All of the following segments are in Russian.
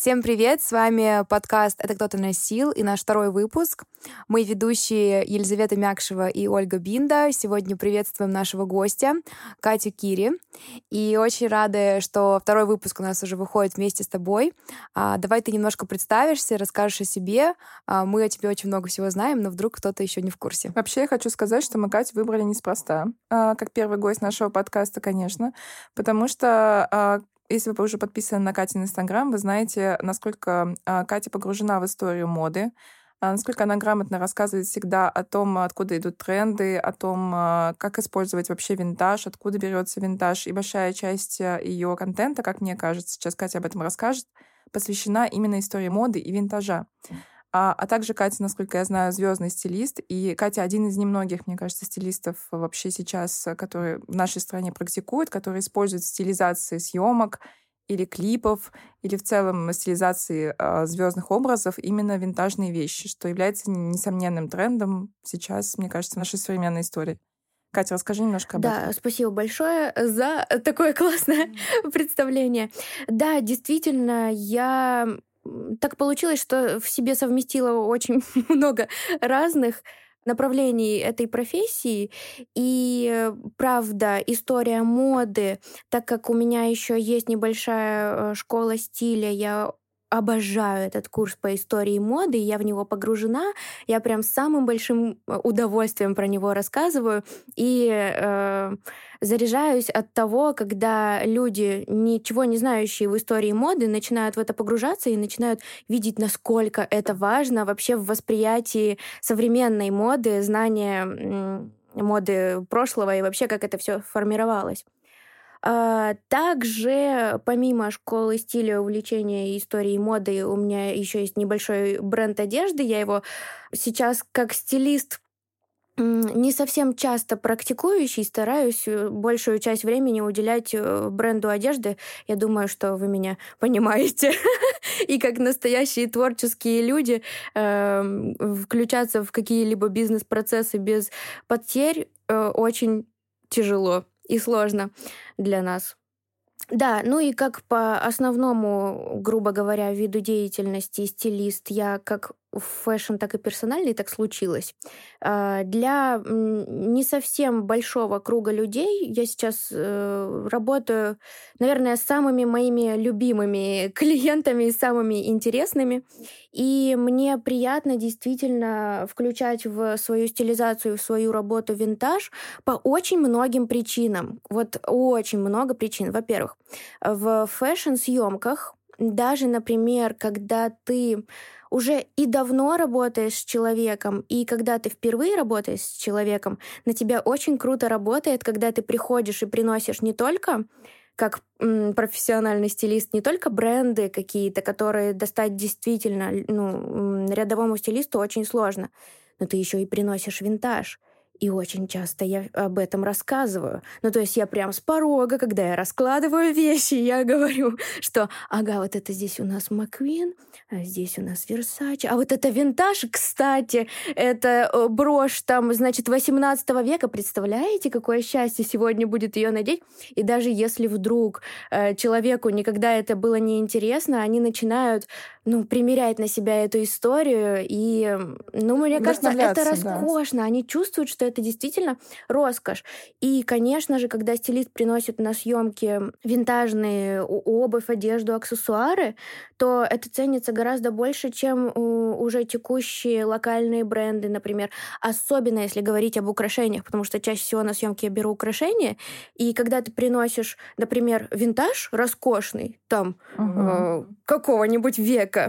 Всем привет! С вами подкаст «Это кто-то носил» и наш второй выпуск. Мы ведущие Елизавета Мякшева и Ольга Бинда. Сегодня приветствуем нашего гостя Катю Кири. И очень рады, что второй выпуск у нас уже выходит вместе с тобой. А, давай ты немножко представишься, расскажешь о себе. А, мы о тебе очень много всего знаем, но вдруг кто-то еще не в курсе. Вообще, я хочу сказать, что мы Катю выбрали неспроста. А, как первый гость нашего подкаста, конечно. Потому что а, если вы уже подписаны на Катин Инстаграм, вы знаете, насколько а, Катя погружена в историю моды, а, насколько она грамотно рассказывает всегда о том, откуда идут тренды, о том, а, как использовать вообще винтаж, откуда берется винтаж. И большая часть ее контента, как мне кажется, сейчас Катя об этом расскажет, посвящена именно истории моды и винтажа. А, а также Катя, насколько я знаю, звездный стилист. И Катя один из немногих, мне кажется, стилистов вообще сейчас, которые в нашей стране практикуют, которые используют стилизации съемок или клипов, или в целом стилизации э, звездных образов именно винтажные вещи, что является несомненным трендом сейчас, мне кажется, в нашей современной истории. Катя, расскажи немножко об да, этом. Да, спасибо большое за такое классное mm. представление. Да, действительно, я так получилось, что в себе совместила очень много разных направлений этой профессии. И правда, история моды, так как у меня еще есть небольшая э, школа стиля, я обожаю этот курс по истории моды, я в него погружена, я прям с самым большим э, удовольствием про него рассказываю и э, заряжаюсь от того, когда люди, ничего не знающие в истории моды, начинают в это погружаться и начинают видеть, насколько это важно вообще в восприятии современной моды, знания моды прошлого и вообще как это все формировалось. А, также, помимо школы стиля, увлечения истории моды, у меня еще есть небольшой бренд одежды. Я его сейчас как стилист не совсем часто практикующий, стараюсь э, большую часть времени уделять э, бренду одежды. Я думаю, что вы меня понимаете. И как настоящие творческие люди эм, включаться в какие-либо бизнес-процессы без потерь э, очень тяжело и сложно для нас. Да, ну и как по основному, грубо говоря, виду деятельности стилист, я как fashion, так и персональный так случилось. А, для не совсем большого круга людей я сейчас э, работаю, наверное, с самыми моими любимыми клиентами, самыми интересными. И мне приятно действительно включать в свою стилизацию, в свою работу винтаж по очень многим причинам. Вот очень много причин. Во-первых, в фэшн-съемках даже, например, когда ты уже и давно работаешь с человеком, и когда ты впервые работаешь с человеком, на тебя очень круто работает, когда ты приходишь и приносишь не только как профессиональный стилист не только бренды какие-то, которые достать действительно ну, рядовому стилисту очень сложно, но ты еще и приносишь винтаж. И очень часто я об этом рассказываю. Ну, то есть я прям с порога, когда я раскладываю вещи, я говорю, что, ага, вот это здесь у нас Маквин, а здесь у нас Версачи, а вот это винтаж, кстати, это э, брошь там, значит, 18 века. Представляете, какое счастье сегодня будет ее надеть? И даже если вдруг э, человеку никогда это было неинтересно, они начинают, ну, примерять на себя эту историю, и, ну, мне кажется, это роскошно. Да. Они чувствуют, что это действительно роскошь. И, конечно же, когда стилист приносит на съемки винтажные обувь, одежду, аксессуары, то это ценится гораздо больше, чем уже текущие локальные бренды, например. Особенно если говорить об украшениях, потому что чаще всего на съемке я беру украшения, и когда ты приносишь, например, винтаж роскошный, там, угу. э, какого-нибудь века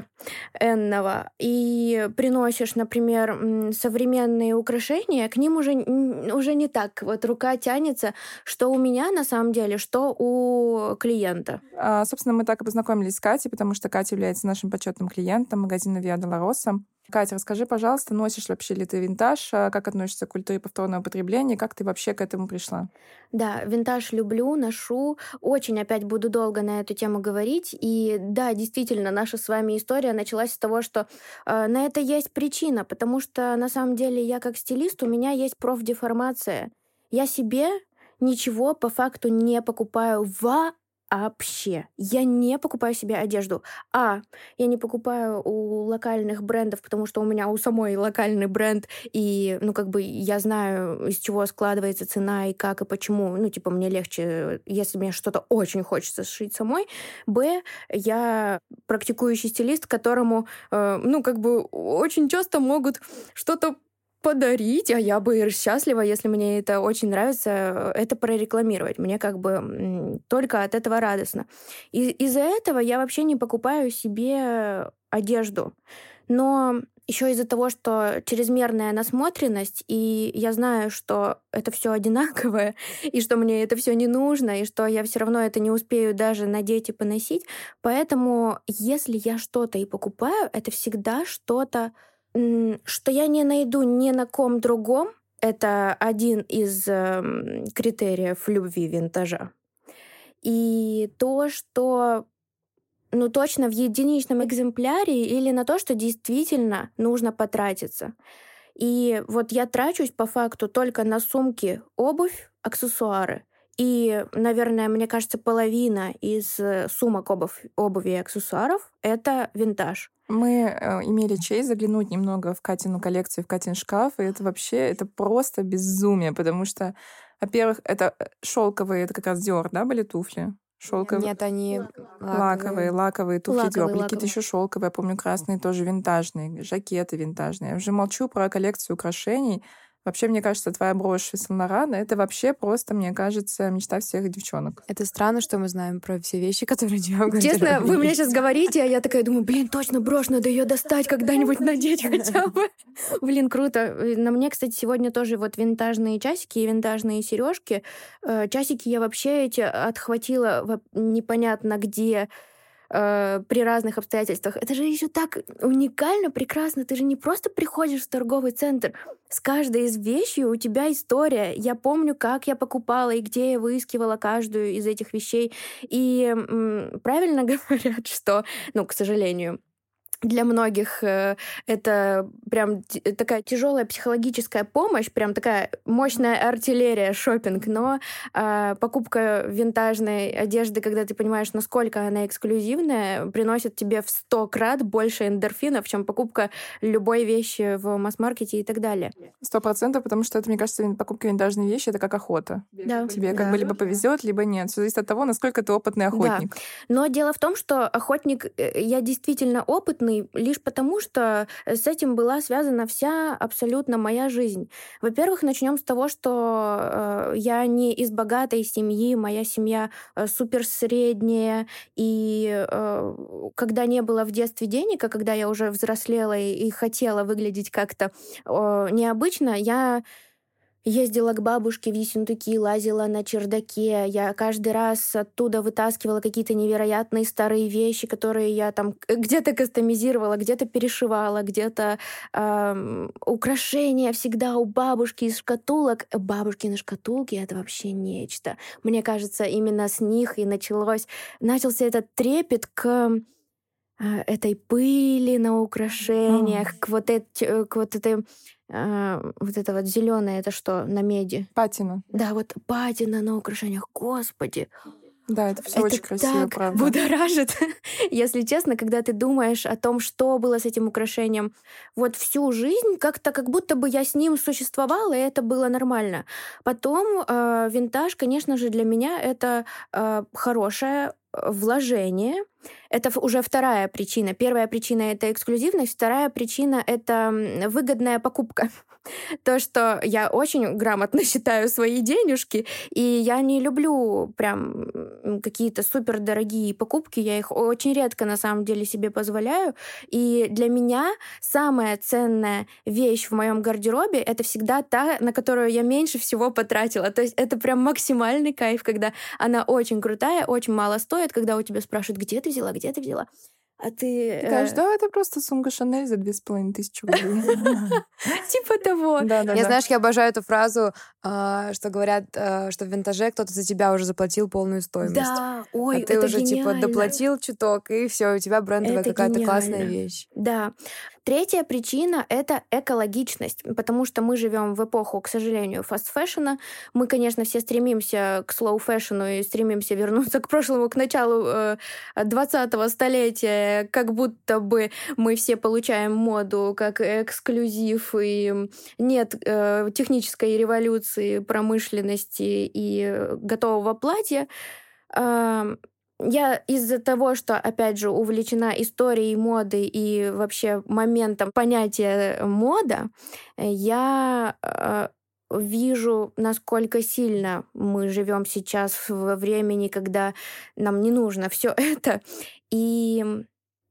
энного, и приносишь, например, современные украшения, к ним уже, уже не так. Вот рука тянется, что у меня на самом деле, что у клиента. А, собственно, мы так и познакомились с Катей, потому что Катя является нашим почетным клиентом магазина Виа Долороса. Катя, расскажи, пожалуйста, носишь вообще ли ты винтаж? А как относишься к культуре повторного потребления? Как ты вообще к этому пришла? Да, винтаж люблю, ношу. Очень опять буду долго на эту тему говорить. И да, действительно, наша с вами история началась с того, что э, на это есть причина, потому что на самом деле я как стилист, у меня есть профдеформация. Я себе ничего по факту не покупаю вообще. Я не покупаю себе одежду. А, я не покупаю у локальных брендов, потому что у меня у самой локальный бренд, и, ну, как бы я знаю, из чего складывается цена и как и почему. Ну, типа, мне легче, если мне что-то очень хочется сшить самой. Б, я практикующий стилист, которому, э, ну, как бы очень часто могут что-то подарить, а я бы счастлива, если мне это очень нравится, это прорекламировать. Мне как бы только от этого радостно. И из-за этого я вообще не покупаю себе одежду. Но еще из-за того, что чрезмерная насмотренность, и я знаю, что это все одинаковое, и что мне это все не нужно, и что я все равно это не успею даже надеть и поносить. Поэтому, если я что-то и покупаю, это всегда что-то что я не найду ни на ком другом, это один из э, критериев любви винтажа. И то, что ну точно в единичном экземпляре или на то, что действительно нужно потратиться. И вот я трачусь по факту только на сумки, обувь, аксессуары. И, наверное, мне кажется, половина из э, сумок обувь, обуви и аксессуаров — это винтаж. Мы э, имели честь заглянуть немного в Катину коллекцию, в Катин шкаф, и это вообще, это просто безумие, потому что, во-первых, это э, шелковые, это как раз Dior, да, были туфли? Шелковые. Нет, они лаковые, лаковые, лаковые туфли лаковые, Dior. Какие-то еще шелковые, я помню, красные тоже винтажные, жакеты винтажные. Я уже молчу про коллекцию украшений, Вообще, мне кажется, твоя брошь из Лорана — это вообще просто, мне кажется, мечта всех девчонок. Это странно, что мы знаем про все вещи, которые у тебя в Честно, вы мне сейчас говорите, а я такая думаю, блин, точно брошь, надо ее достать когда-нибудь надеть хотя бы. Блин, круто. На мне, кстати, сегодня тоже вот винтажные часики и винтажные сережки. Э, часики я вообще эти отхватила непонятно где э, при разных обстоятельствах. Это же еще так уникально, прекрасно. Ты же не просто приходишь в торговый центр. С каждой из вещей у тебя история. Я помню, как я покупала и где я выискивала каждую из этих вещей. И м, правильно говорят, что, ну, к сожалению, для многих э, это прям такая тяжелая психологическая помощь, прям такая мощная артиллерия шопинг, но э, покупка винтажной одежды, когда ты понимаешь, насколько она эксклюзивная, приносит тебе в сто крат больше эндорфинов, чем покупка любой вещи в масс-маркете и так далее. Сто процентов, потому что это, мне кажется, покупка винтажной вещи это как охота. Да. Тебе да. как бы либо повезет, либо нет. Все зависит от того, насколько ты опытный охотник. Да. Но дело в том, что охотник, э, я действительно опытный, сложный лишь потому, что э, с этим была связана вся абсолютно моя жизнь. Во-первых, начнем с того, что э, я не из богатой семьи, моя семья э, супер и э, когда не было в детстве денег, а когда я уже взрослела и, и хотела выглядеть как-то э, необычно, я Ездила к бабушке в Ессентуки, лазила на чердаке. Я каждый раз оттуда вытаскивала какие-то невероятные старые вещи, которые я там где-то кастомизировала, где-то перешивала, где-то э, украшения всегда у бабушки из шкатулок. Бабушкины шкатулки — это вообще нечто. Мне кажется, именно с них и началось, начался этот трепет к этой пыли на украшениях, к вот, эти, к вот этой а, вот это вот зеленое, это что, на меди? Патина. Да, вот патина на украшениях. Господи. Да, это все это очень красиво, так правда. будоражит, если честно, когда ты думаешь о том, что было с этим украшением. Вот всю жизнь как-то как будто бы я с ним существовала, и это было нормально. Потом э, винтаж, конечно же, для меня это э, хорошее вложение. Это уже вторая причина. Первая причина — это эксклюзивность, вторая причина — это выгодная покупка. То, что я очень грамотно считаю свои денежки, и я не люблю прям какие-то супер дорогие покупки, я их очень редко на самом деле себе позволяю. И для меня самая ценная вещь в моем гардеробе — это всегда та, на которую я меньше всего потратила. То есть это прям максимальный кайф, когда она очень крутая, очень мало стоит, когда у тебя спрашивают, где ты взяла, где ты взяла а ты... Говоришь, э, да, это просто сумка Шанель за две с половиной тысячи рублей. Типа того. Я, знаешь, я обожаю эту фразу, а, что говорят, а, что в винтаже кто-то за тебя уже заплатил полную стоимость. Да, ой, А ты уже, типа, доплатил чуток, и все, у тебя брендовая какая-то классная вещь. Да. Третья причина — это экологичность, потому что мы живем в эпоху, к сожалению, fast-fashion а. Мы, конечно, все стремимся к слоу-фэшену и стремимся вернуться к прошлому, к началу э, 20-го столетия, как будто бы мы все получаем моду как эксклюзив, и нет э, технической революции, промышленности и готового платья. Э, я из-за того, что, опять же, увлечена историей моды и вообще моментом понятия мода, я э, вижу, насколько сильно мы живем сейчас во времени, когда нам не нужно все это. И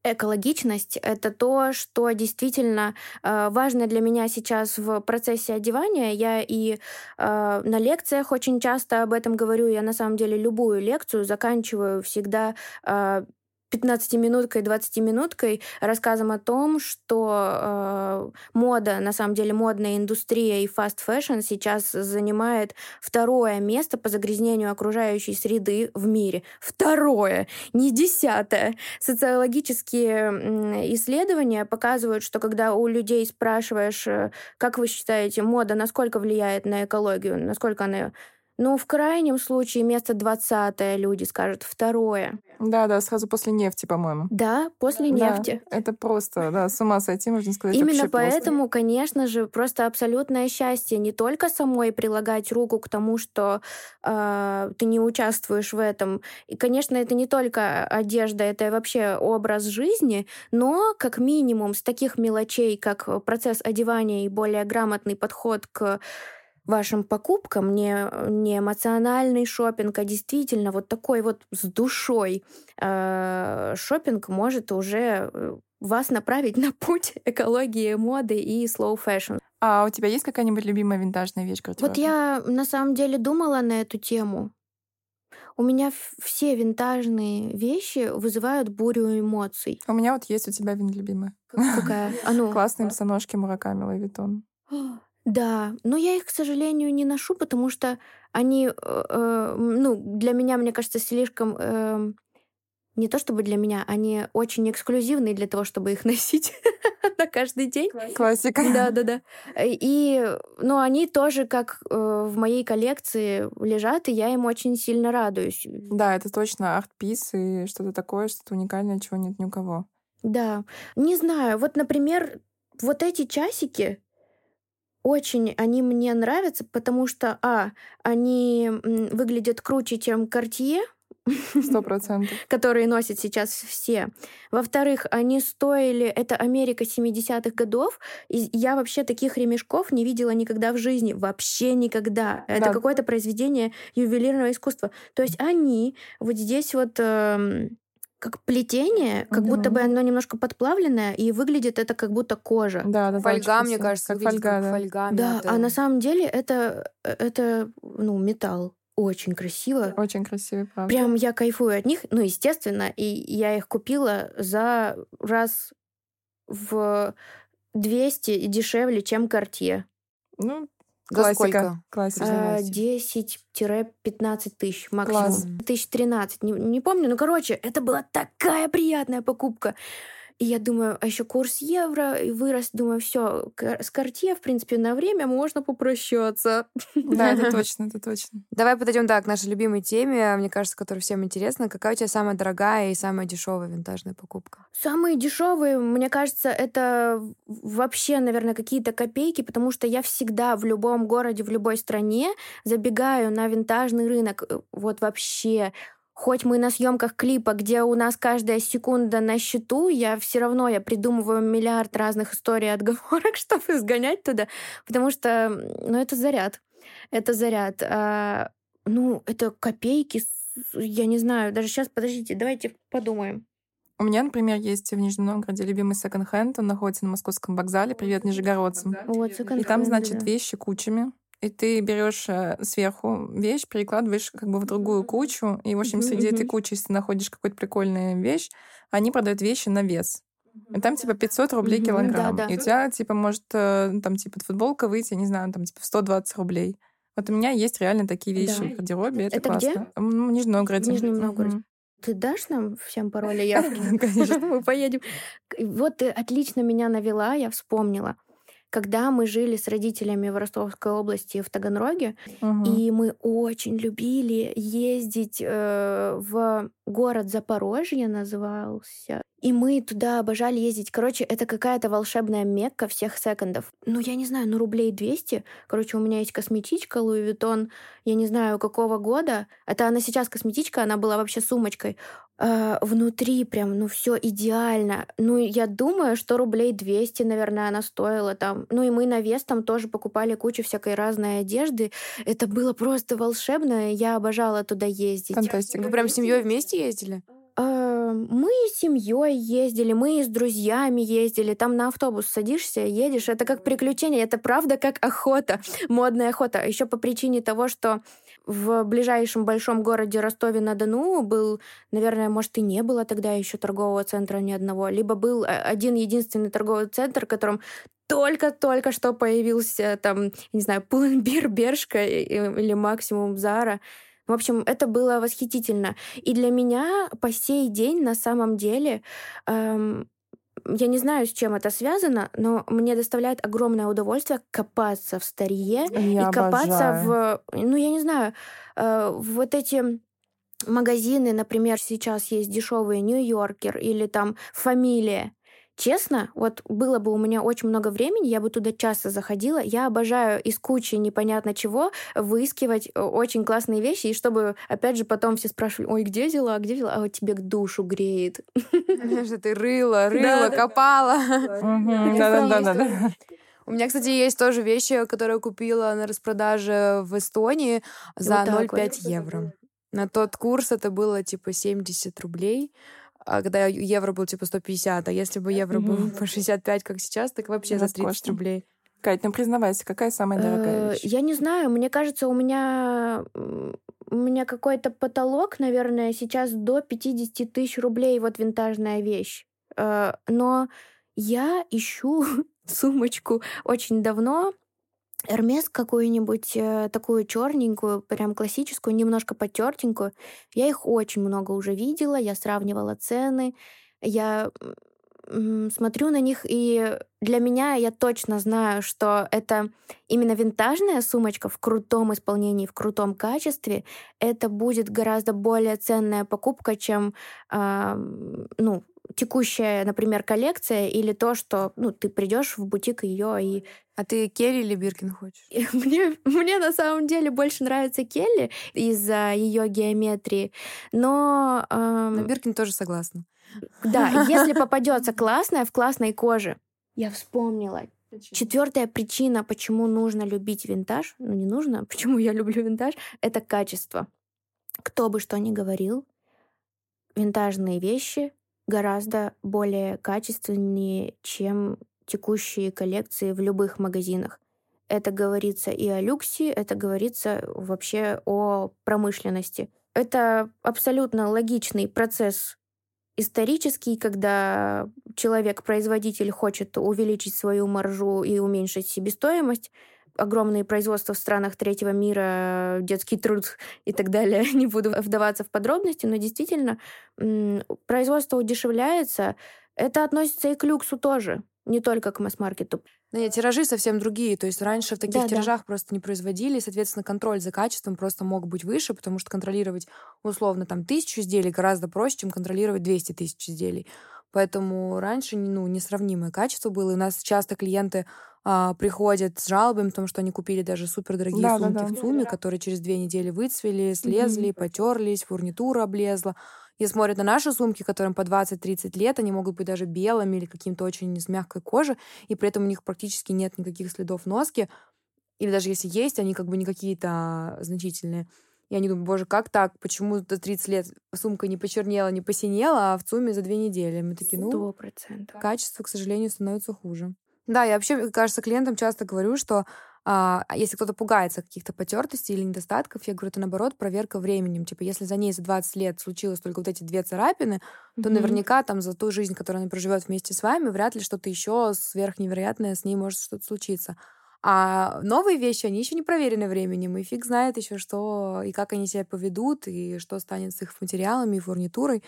экологичность — это то, что действительно э, важно для меня сейчас в процессе одевания. Я и э, на лекциях очень часто об этом говорю. Я на самом деле любую лекцию заканчиваю всегда э, 15-минуткой, 20-минуткой рассказом о том, что э, мода, на самом деле модная индустрия и fast fashion сейчас занимает второе место по загрязнению окружающей среды в мире. Второе, не десятое. Социологические исследования показывают, что когда у людей спрашиваешь, э, как вы считаете, мода насколько влияет на экологию, насколько она ну, в крайнем случае, место 20 люди скажут второе. Да, да, сразу после нефти, по-моему. Да, после Да, нефти. это просто, да, с ума сойти, можно сказать. Именно вообще просто. поэтому, конечно же, просто абсолютное счастье не только самой прилагать руку к тому, что э, ты не участвуешь в этом. И, конечно, это не только одежда, это вообще образ жизни, но как минимум с таких мелочей, как процесс одевания и более грамотный подход к вашим покупкам, не, не эмоциональный шопинг, а действительно вот такой вот с душой э, шопинг может уже э, вас направить на путь экологии, моды и slow fashion. А у тебя есть какая-нибудь любимая винтажная вещь Вот я на самом деле думала на эту тему. У меня все винтажные вещи вызывают бурю эмоций. У меня вот есть у тебя вин любимая. Как- Какая? А ну. Классные босоножки Мураками Louis Vuitton. Да, но я их, к сожалению, не ношу, потому что они, э, э, ну, для меня, мне кажется, слишком... эм, не то чтобы для меня, они очень эксклюзивные для того, чтобы их носить на каждый день. Классика. Да, да, да. И, ну, они тоже, как э, в моей коллекции, лежат, и я им очень сильно радуюсь. Да, это точно art piece и что-то такое, что-то уникальное, чего нет ни у кого. Да. Не знаю, вот, например, вот эти часики, очень они мне нравятся, потому что, а, они выглядят круче, чем Cartier, Сто процентов. которые носят сейчас все. Во-вторых, они стоили... Это Америка 70-х годов, и я вообще таких ремешков не видела никогда в жизни. Вообще никогда. Это Да. какое-то произведение ювелирного искусства. То есть они вот здесь вот... эм, как плетение, как будто Мгм. бы оно немножко подплавленное, и выглядит это как будто кожа. Да, да, да, Фольга, мне красиво. кажется, как фольга, как да. фольга Да, а на самом деле это, это ну, металл. Очень красиво. Очень красивый, правда. Прям я кайфую от них, ну, естественно, и я их купила за раз в 200 и дешевле, чем Cartier. Ну, За классика. сколько? Классика. А, 10-15 тысяч максимум. Класс. Тысяч 13, не, не помню. Ну, короче, это была такая приятная покупка. И я думаю, а еще курс евро и вырос. Думаю, все, с Cartier, в принципе, на время можно попрощаться. Да, это точно, это точно. Давай подойдем, да, к нашей любимой теме, мне кажется, которая всем интересна. Какая у тебя самая дорогая и самая дешевая винтажная покупка? Самые дешевые, мне кажется, это вообще, наверное, какие-то копейки, потому что я всегда в любом городе, в любой стране забегаю на винтажный рынок. Э, Вот вообще. Хоть мы на съемках клипа, где у нас каждая секунда на счету, я все равно я придумываю миллиард разных историй и отговорок, чтобы сгонять туда, потому что, ну, это заряд. Это заряд. А, ну, это копейки, я не знаю, даже сейчас, подождите, давайте подумаем. У меня, например, есть в Нижнем Новгороде любимый секонд-хенд. Он находится на московском вокзале. Привет, нижегородцам. Вот, И там, значит, да. вещи кучами. И ты берешь э, сверху вещь, перекладываешь как бы в другую кучу. И, в общем, среди этой кучи, если ты находишь какую-то прикольную вещь, они продают вещи на вес. И там типа 500 рублей Мгм, килограмм. да-да. И у тебя типа может э, там типа футболка выйти, не знаю, там типа в 120 рублей. Вот у меня есть реально такие вещи Да. в гардеробе, это, Это где? классно. М, Ну, в Нижнем Новгороде. В Нижнем Новгороде. Ты дашь нам всем пароли? Я, конечно, мы поедем. Вот ты отлично меня навела, я вспомнила когда мы жили с родителями в Ростовской области в Таганроге, угу. и мы очень любили ездить э, в город Запорожье назывался. И мы туда обожали ездить. Короче, это какая-то волшебная мекка всех секондов. Ну, я не знаю, ну, рублей 200. Короче, у меня есть косметичка Louis Vuitton, я не знаю, какого года. Это она сейчас косметичка, она была вообще сумочкой. А, внутри прям, ну, все идеально. Ну, я думаю, что рублей 200, наверное, она стоила там. Ну, и мы на вес там тоже покупали кучу всякой разной одежды. Это было просто волшебно. Я обожала туда ездить. Фантастика. Вы прям с семьей вместе ездили? А, мы с семьей ездили, мы с друзьями ездили. Там на автобус садишься, едешь. Это как приключение, это правда как охота, модная охота. Еще по причине того, что в ближайшем большом городе Ростове-на-Дону был, наверное, может, и не было тогда еще торгового центра ни одного, либо был а, один единственный торговый центр, в котором только-только что появился там, не знаю, Пулленбир, Бершка или максимум Зара. В общем, это было восхитительно. И для меня по сей день на самом деле эм, я не знаю, с чем это связано, но мне доставляет огромное удовольствие копаться в старье я и копаться обожаю. в, ну я не знаю, э, вот эти магазины, например, сейчас есть дешевые Нью-Йоркер или там Фамилия. Честно, вот было бы у меня очень много времени, я бы туда часто заходила. Я обожаю из кучи непонятно чего выискивать э, очень классные вещи, и чтобы, опять же, потом все спрашивали, ой, где дела, где дела, а вот тебе к душу греет. Что ты рыла, рыла, копала. Да-да-да. У меня, кстати, есть тоже вещи, которые я купила на распродаже в Эстонии за 0,5 евро. На тот курс это было типа 70 рублей а когда евро был типа 150, а если бы евро был по 65, как сейчас, так вообще за 30 рублей. Кать, ну признавайся, какая самая дорогая э, вещь? Я не знаю, мне кажется, у меня у меня какой-то потолок, наверное, сейчас до 50 тысяч рублей вот винтажная вещь. Э, но я ищу сумочку очень давно, Эрмес какую-нибудь э, такую черненькую, прям классическую, немножко потертенькую. Я их очень много уже видела, я сравнивала цены, я смотрю на них, и для меня я точно знаю, что это именно винтажная сумочка в крутом исполнении, в крутом качестве. Это будет гораздо более ценная покупка, чем э, ну, текущая, например, коллекция или то, что ну, ты придешь в бутик ее и... А ты Келли или Биркин хочешь? Мне, мне на самом деле больше нравится Келли из-за ее геометрии, но... Эм... На Биркин тоже согласна. Да, если попадется классная в классной коже. Я вспомнила. Четвертая причина, почему нужно любить винтаж, ну не нужно, почему я люблю винтаж, это качество. Кто бы что ни говорил, винтажные вещи гораздо более качественнее, чем текущие коллекции в любых магазинах. Это говорится и о люксе, это говорится вообще о промышленности. Это абсолютно логичный процесс исторический, когда человек-производитель хочет увеличить свою маржу и уменьшить себестоимость, огромные производства в странах третьего мира, детский труд и так далее. Не буду вдаваться в подробности, но действительно производство удешевляется. Это относится и к люксу тоже, не только к масс-маркету. Нет, тиражи совсем другие. То есть раньше в таких да, тиражах да. просто не производили, соответственно, контроль за качеством просто мог быть выше, потому что контролировать условно там тысячу изделий гораздо проще, чем контролировать 200 тысяч изделий. Поэтому раньше ну, несравнимое качество было. И у нас часто клиенты а, приходят с жалобами, потому что они купили даже супердорогие да, сумки да, да. в ЦУМе, которые через две недели выцвели, слезли, mm-hmm. потерлись, фурнитура облезла. И смотрят на наши сумки, которым по 20-30 лет, они могут быть даже белыми или каким-то очень из мягкой кожи, и при этом у них практически нет никаких следов носки. Или даже если есть, они как бы не какие-то значительные. И они думают, боже, как так? Почему за 30 лет сумка не почернела, не посинела, а в ЦУМе за две недели? Мы такие, ну, качество, к сожалению, становится хуже. Да, я вообще, кажется, клиентам часто говорю, что а, если кто-то пугается каких-то потертостей или недостатков, я говорю, это наоборот проверка временем. Типа, если за ней за 20 лет случилось только вот эти две царапины, mm-hmm. то наверняка там за ту жизнь, которую она проживет вместе с вами, вряд ли что-то еще сверхневероятное с ней может что-то случиться. А новые вещи, они еще не проверены временем, и фиг знает еще, что и как они себя поведут, и что станет с их материалами и фурнитурой.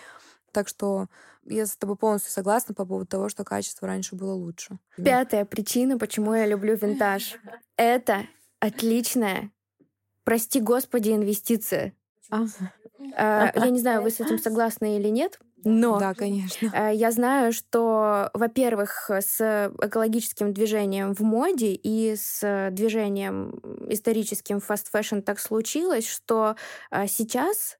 Так что я с тобой полностью согласна по поводу того, что качество раньше было лучше. Пятая причина, почему я люблю винтаж. Это отличная, прости господи, инвестиция. А, я не знаю, вы с этим согласны или нет, но да, конечно. Э, я знаю, что, во-первых, с экологическим движением в моде и с движением историческим fashion так случилось, что э, сейчас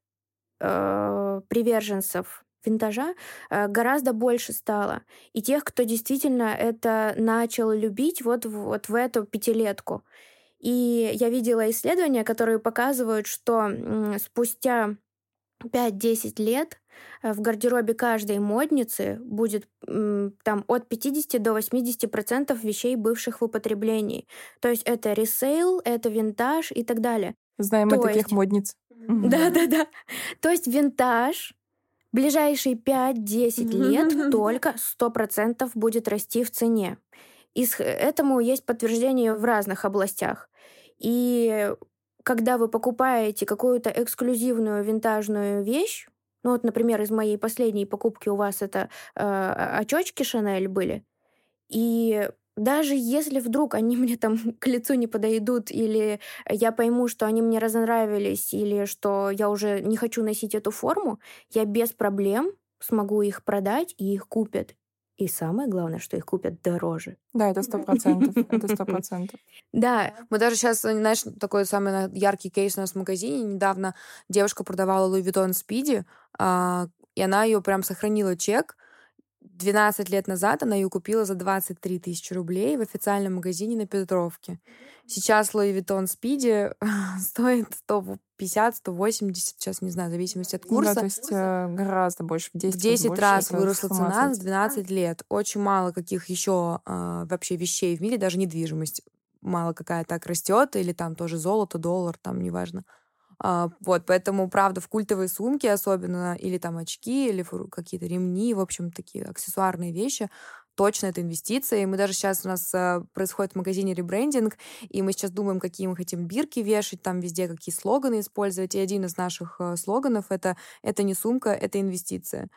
э, приверженцев винтажа гораздо больше стало. И тех, кто действительно это начал любить вот, вот в эту пятилетку. И я видела исследования, которые показывают, что спустя 5-10 лет э, в гардеробе каждой модницы будет там от 50 до 80 процентов вещей, бывших в употреблении. То есть это ресейл, это винтаж и так далее. Знаем То мы таких модниц. Да-да-да. То есть винтаж ближайшие 5-10 лет только 100% будет расти в цене. И этому есть подтверждение в разных областях. И когда вы покупаете какую-то эксклюзивную винтажную вещь, ну вот, например, из моей последней покупки у вас это э, очечки Шанель были, и даже если вдруг они мне там к лицу не подойдут, или я пойму, что они мне разонравились, или что я уже не хочу носить эту форму, я без проблем смогу их продать, и их купят. И самое главное, что их купят дороже. Да, это сто процентов. Это сто процентов. Да. Мы даже сейчас, знаешь, такой самый яркий кейс у нас в магазине. Недавно девушка продавала Louis Vuitton Speedy, а, и она ее прям сохранила чек, 12 лет назад она ее купила за 23 тысячи рублей в официальном магазине на Петровке. Сейчас Louis Vuitton Speedy стоит 150-180, сейчас не знаю, в зависимости от курса. Да, то есть э, гораздо больше, в 10, в 10 больше, раз выросла цена за 12 лет. Очень мало каких еще э, вообще вещей в мире, даже недвижимость мало какая так растет, или там тоже золото, доллар, там неважно. А, вот, поэтому, правда, в культовые сумки особенно, или там очки, или какие-то ремни, в общем, такие аксессуарные вещи, точно это инвестиция. И мы даже сейчас у нас э, происходит в магазине ребрендинг, и мы сейчас думаем, какие мы хотим бирки вешать, там везде какие слоганы использовать. И один из наших э, слоганов это «это не сумка, это инвестиция»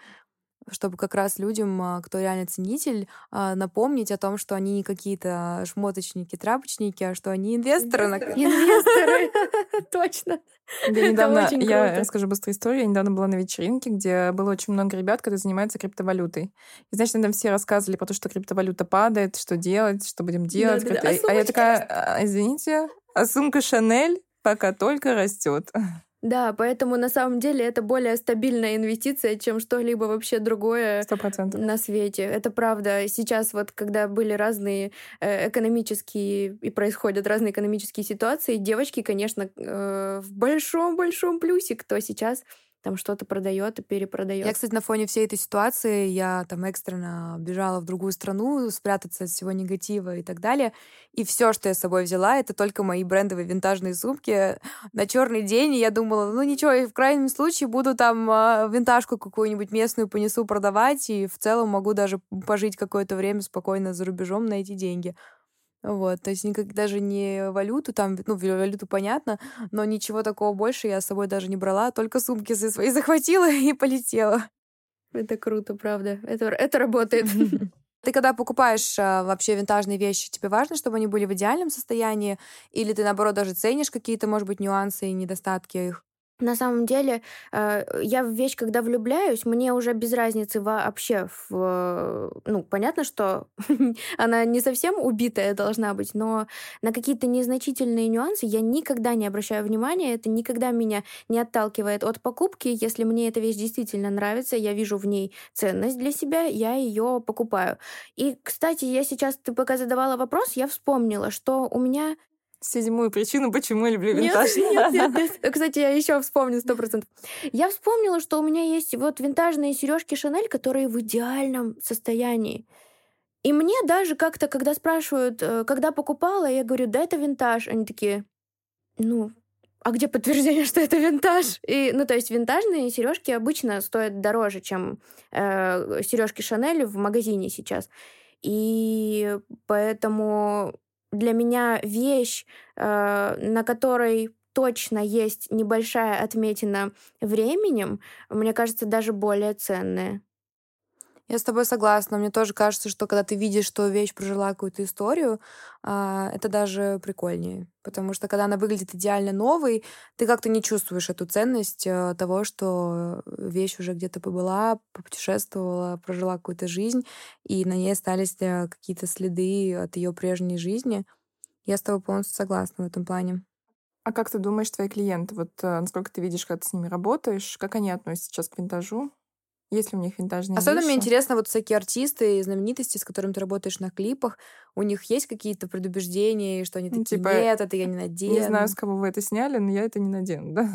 чтобы как раз людям, а, кто реально ценитель, а, напомнить о том, что они не какие-то шмоточники, трапочники, а что они инвесторы. Инвесторы, точно. Я недавно, я расскажу быструю историю. Я недавно была на вечеринке, где было очень много ребят, которые занимаются криптовалютой. И, значит, там все рассказывали про то, что криптовалюта падает, что делать, что будем делать. А, а я такая, извините, а сумка Шанель пока только растет. Да, поэтому на самом деле это более стабильная инвестиция, чем что-либо вообще другое 100%. на свете. Это правда. Сейчас вот, когда были разные э, экономические и происходят разные экономические ситуации, девочки, конечно, э, в большом-большом плюсе, кто сейчас там что-то продает и перепродает. Я, кстати, на фоне всей этой ситуации, я там экстренно бежала в другую страну, спрятаться от всего негатива и так далее. И все, что я с собой взяла, это только мои брендовые винтажные сумки. На черный день я думала, ну ничего, в крайнем случае буду там э, винтажку какую-нибудь местную понесу продавать, и в целом могу даже пожить какое-то время спокойно за рубежом на эти деньги. Вот, то есть никак даже не валюту, там, ну, валюту понятно, но ничего такого больше я с собой даже не брала, только сумки свои захватила и полетела. Это круто, правда. Это, это работает. Ты когда покупаешь а, вообще винтажные вещи, тебе важно, чтобы они были в идеальном состоянии, или ты, наоборот, даже ценишь какие-то, может быть, нюансы и недостатки их? На самом деле, э, я в вещь, когда влюбляюсь, мне уже без разницы вообще. В, ну, понятно, что она не совсем убитая должна быть, но на какие-то незначительные нюансы я никогда не обращаю внимания. Это никогда меня не отталкивает от покупки. Если мне эта вещь действительно нравится, я вижу в ней ценность для себя, я ее покупаю. И, кстати, я сейчас, ты пока задавала вопрос, я вспомнила, что у меня седьмую причину, почему я люблю винтаж. Нет, нет, нет. Кстати, я еще вспомню сто процентов. Я вспомнила, что у меня есть вот винтажные сережки Шанель, которые в идеальном состоянии. И мне даже как-то, когда спрашивают, э, когда покупала, я говорю, да, это винтаж. Они такие, ну, а где подтверждение, что это винтаж? И, ну, то есть винтажные сережки обычно стоят дороже, чем э, сережки Шанель в магазине сейчас. И поэтому для меня вещь, э, на которой точно есть небольшая отметина временем, мне кажется, даже более ценная. Я с тобой согласна. Мне тоже кажется, что когда ты видишь, что вещь прожила какую-то историю, а, это даже прикольнее. Потому что когда она выглядит идеально новой, ты как-то не чувствуешь эту ценность э, того, что вещь уже где-то побыла, попутешествовала, прожила какую-то жизнь, и на ней остались э, какие-то следы от ее прежней жизни. Я с тобой полностью согласна в этом плане. А как ты думаешь, твои клиенты, вот э, насколько ты видишь, когда ты с ними работаешь, как они относятся сейчас к винтажу? Есть ли у них винтажные Особенно вещи? мне интересно, вот всякие артисты и знаменитости, с которыми ты работаешь на клипах, у них есть какие-то предубеждения, что они Ну, такие, типа, нет, это я не надену. Не знаю, с кого вы это сняли, но я это не надену, да?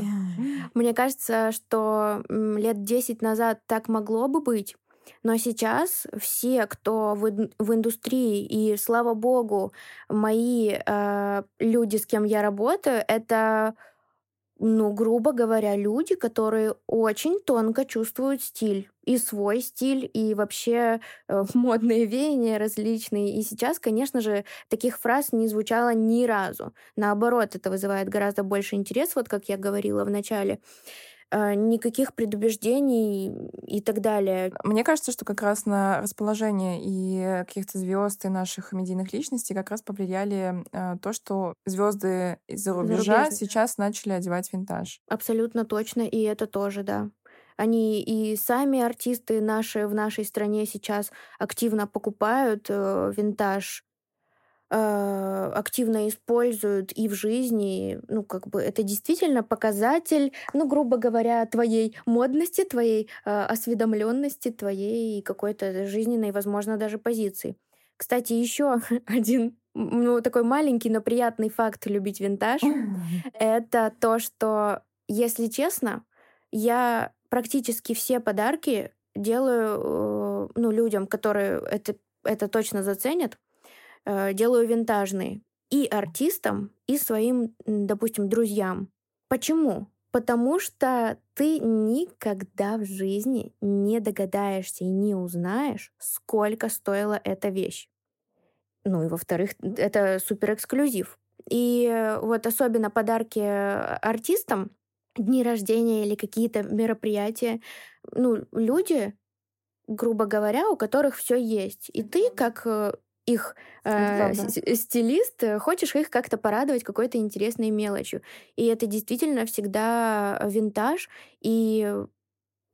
Мне кажется, что лет 10 назад так могло бы быть, но сейчас все, кто в, в индустрии, и слава богу, мои э, люди, с кем я работаю, это, ну, грубо говоря, люди, которые очень тонко чувствуют стиль. И свой стиль, и вообще э, модные веяния различные. И сейчас, конечно же, таких фраз не звучало ни разу. Наоборот, это вызывает гораздо больше интерес, вот как я говорила в начале. Э, никаких предубеждений и так далее. Мне кажется, что как раз на расположение и каких-то звезд и наших медийных личностей как раз повлияли э, то, что звезды из-за рубежа Зарубежные. сейчас начали одевать винтаж. Абсолютно точно, и это тоже, да. Они и сами артисты наши в нашей стране сейчас активно покупают э, винтаж, активно используют и в жизни. Ну, как бы это действительно показатель, ну, грубо говоря, твоей модности, твоей э, осведомленности, твоей какой-то жизненной, возможно, даже позиции. Кстати, еще один ну, такой маленький, но приятный факт любить винтаж это то, что, если честно, я практически все подарки делаю э, ну, людям, которые это, это точно заценят, э, делаю винтажные. И артистам, и своим, допустим, друзьям. Почему? Потому что ты никогда в жизни не догадаешься и не узнаешь, сколько стоила эта вещь. Ну и во-вторых, это супер эксклюзив. И э, вот особенно подарки э, артистам, дни рождения или какие-то мероприятия, ну, люди, грубо говоря, у которых все есть. И ты, как э, их э, стилист, э, хочешь их как-то порадовать какой-то интересной мелочью. И это действительно всегда винтаж, и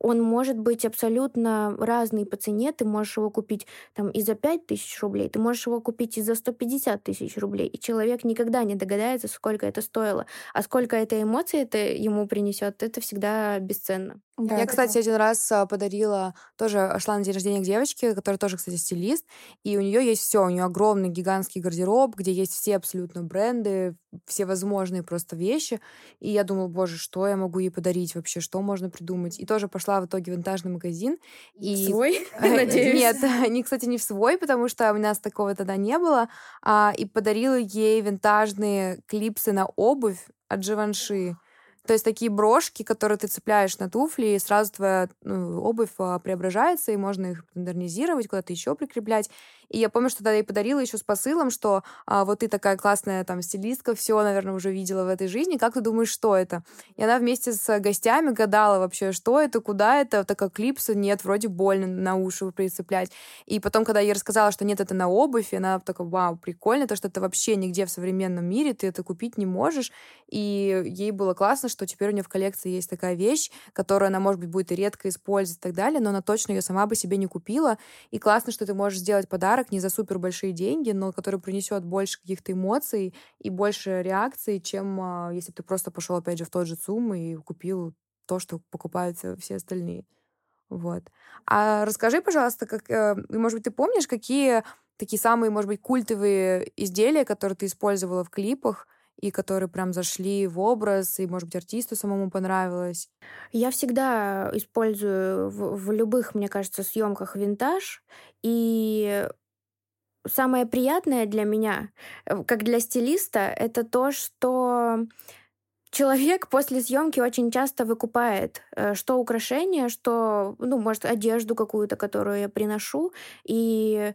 он может быть абсолютно разный по цене. Ты можешь его купить там и за 5 тысяч рублей, ты можешь его купить и за 150 тысяч рублей. И человек никогда не догадается, сколько это стоило. А сколько это эмоций это ему принесет, это всегда бесценно. Да, Я, кстати, один раз а, подарила, тоже шла на день рождения к девочке, которая тоже, кстати, стилист, и у нее есть все, у нее огромный гигантский гардероб, где есть все абсолютно бренды, все возможные просто вещи, и я думала, боже, что я могу ей подарить вообще, что можно придумать, и тоже пошла в итоге в винтажный магазин, и Свой, надеюсь. Нет, они, кстати, не в свой, потому что у нас такого тогда не было. А, и подарила ей винтажные клипсы на обувь от Живанши. То есть такие брошки, которые ты цепляешь на туфли, и сразу твоя ну, обувь а, преображается, и можно их модернизировать, куда-то еще прикреплять. И я помню, что тогда ей подарила еще с посылом, что а, вот ты такая классная там стилистка, все, наверное, уже видела в этой жизни. Как ты думаешь, что это? И она вместе с гостями гадала вообще, что это, куда это, так как клипсы нет, вроде больно на уши прицеплять. И потом, когда я ей рассказала, что нет, это на обувь, она такая, вау, прикольно, то, что это вообще нигде в современном мире, ты это купить не можешь. И ей было классно, что теперь у нее в коллекции есть такая вещь, которую она, может быть, будет редко использовать и так далее, но она точно ее сама бы себе не купила. И классно, что ты можешь сделать подарок не за супер большие деньги, но который принесет больше каких-то эмоций и больше реакций, чем а, если бы ты просто пошел, опять же, в тот же ЦУМ и купил то, что покупают все остальные. Вот. А расскажи, пожалуйста, как, э, может быть, ты помнишь, какие такие самые, может быть, культовые изделия, которые ты использовала в клипах, и которые прям зашли в образ, и, может быть, артисту самому понравилось? Я всегда использую в, в любых, мне кажется, съемках винтаж. И самое приятное для меня, э, как для стилиста, это то, что человек после съемки очень часто выкупает э, что украшения, что, ну, может, одежду какую-то, которую я приношу. И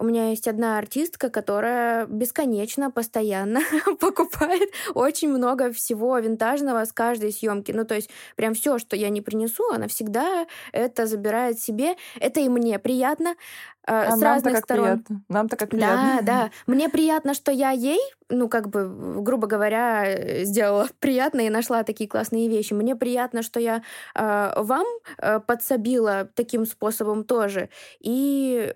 у меня есть одна артистка, которая бесконечно, постоянно покупает очень много всего винтажного с каждой съемки. Ну, то есть прям все, что я не принесу, она всегда это забирает себе. Это и мне приятно. Э, а с разных как сторон. Приятно. Нам-то как приятно. Да, да. Мне приятно, что я ей, ну, как бы, грубо говоря, сделала приятно и нашла такие классные вещи. Мне приятно, что я э, вам э, подсобила таким способом тоже. И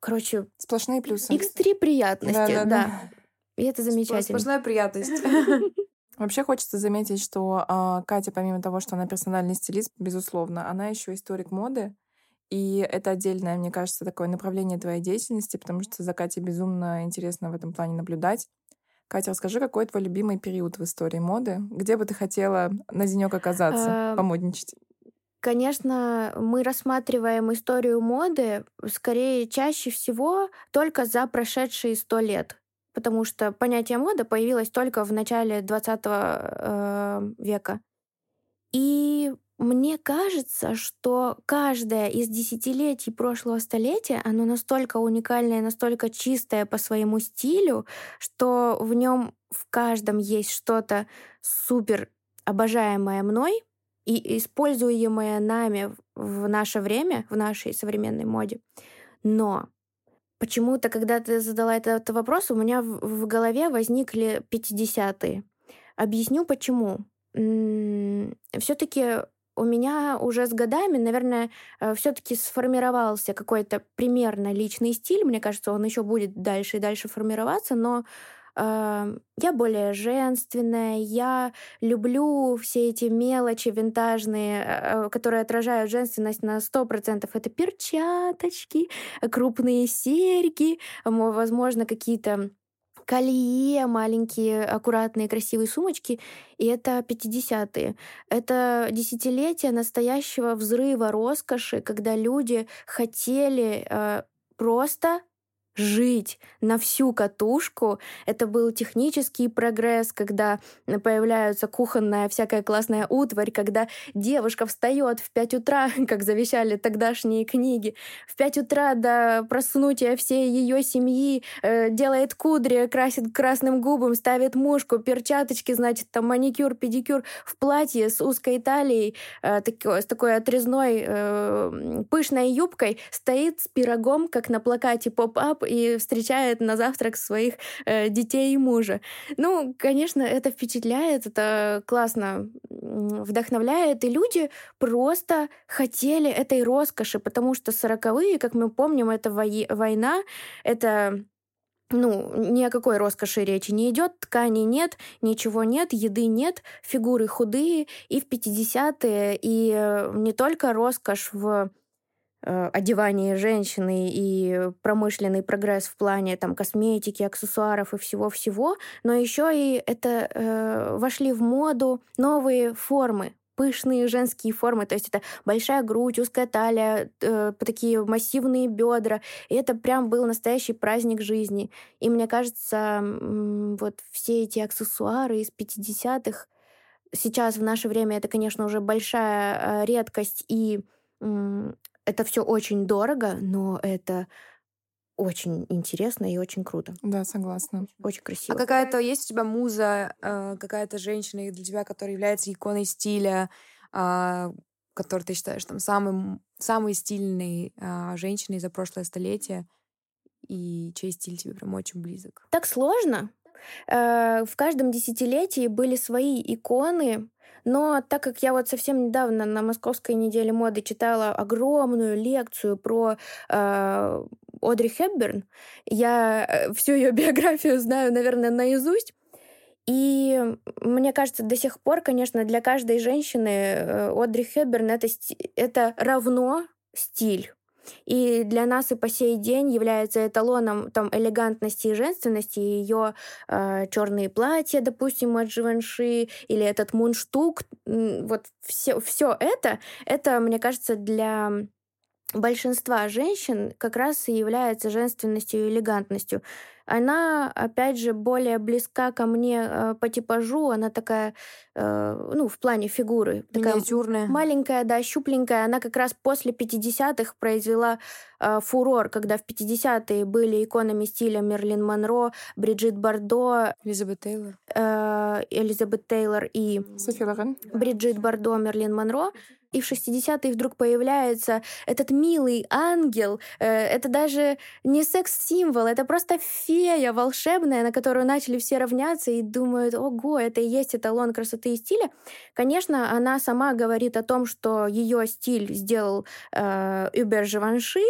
короче... Сплошные плюсы. X3 приятности, да. да, да. И это замечательно. Сплошная приятность. Вообще хочется заметить, что э, Катя, помимо того, что она персональный стилист, безусловно, она еще историк моды. И это отдельное, мне кажется, такое направление твоей деятельности, потому что за Катей безумно интересно в этом плане наблюдать. Катя, расскажи, какой твой любимый период в истории моды? Где бы ты хотела на денек оказаться, помодничать? Конечно, мы рассматриваем историю моды скорее чаще всего только за прошедшие сто лет, потому что понятие мода появилось только в начале 20 э, века. И мне кажется, что каждое из десятилетий прошлого столетия, оно настолько уникальное, настолько чистое по своему стилю, что в нем в каждом есть что-то супер обожаемое мной, и используемое нами в наше время, в нашей современной моде. Но почему-то, когда ты задала этот вопрос, у меня в, голове возникли 50-е. Объясню почему. Все-таки у меня уже с годами, наверное, э, все-таки сформировался какой-то примерно личный стиль. Мне кажется, он еще будет дальше и дальше формироваться, но я более женственная, я люблю все эти мелочи винтажные, э, которые отражают женственность на 100%. Это перчаточки, крупные серьги, возможно, какие-то колье, маленькие, аккуратные, красивые сумочки. И это 50-е. Это десятилетие настоящего взрыва роскоши, когда люди хотели э, просто жить на всю катушку. Это был технический прогресс, когда появляется кухонная всякая классная утварь, когда девушка встает в 5 утра, как завещали тогдашние книги, в 5 утра до проснутия всей ее семьи, э, делает кудри, красит красным губом, ставит мушку, перчаточки, значит, там маникюр, педикюр в платье с узкой талией, э, такой, с такой отрезной э, пышной юбкой, стоит с пирогом, как на плакате поп-ап, и встречает на завтрак своих э, детей и мужа. Ну, конечно, это впечатляет, это классно вдохновляет, и люди просто хотели этой роскоши, потому что сороковые, как мы помним, это война, это ну, ни о какой роскоши речи не идет, ткани нет, ничего нет, еды нет, фигуры худые, и в 50-е, и э, не только роскошь в Э, одевании женщины и промышленный прогресс в плане там косметики, аксессуаров и всего-всего, но еще и это э, вошли в моду новые формы, пышные женские формы, то есть это большая грудь, узкая талия, э, такие массивные бедра, и это прям был настоящий праздник жизни. И мне кажется, вот все эти аксессуары из 50-х сейчас в наше время это, конечно, уже большая э, редкость и это все очень дорого, но это очень интересно и очень круто. Да, согласна. Очень красиво. А какая-то есть у тебя муза, э, какая-то женщина для тебя, которая является иконой стиля, а, который ты считаешь там самым, самой стильной а, женщиной за прошлое столетие, и чей стиль тебе прям очень близок? Так сложно. Э, в каждом десятилетии были свои иконы, но так как я вот совсем недавно на Московской неделе моды читала огромную лекцию про э, Одри Хепберн, я э, всю ее биографию знаю, наверное, наизусть. И мне кажется, до сих пор, конечно, для каждой женщины э, Одри Хепберн это, это равно стиль. И для нас и по сей день является эталоном там, элегантности и женственности ее э, черные платья, допустим, от Живанши, или этот мунштук. Вот все, все это, это, мне кажется, для большинства женщин как раз и является женственностью и элегантностью. Она, опять же, более близка ко мне э, по типажу. Она такая, э, ну, в плане фигуры. Такая Миниатюрная. маленькая, да, щупленькая. Она как раз после 50-х произвела э, фурор, когда в 50-е были иконами стиля Мерлин Монро, Бриджит Бардо, Элизабет Тейлор. э, Элизабет Тейлор и Софи Лорен. Бриджит Бардо, Мерлин Монро. И в 60-е вдруг появляется этот милый ангел. Э, Это даже не секс-символ, это просто фея волшебная, на которую начали все равняться и думают, ого, это и есть эталон красоты и стиля. Конечно, она сама говорит о том, что ее стиль сделал э, Убер Живанши,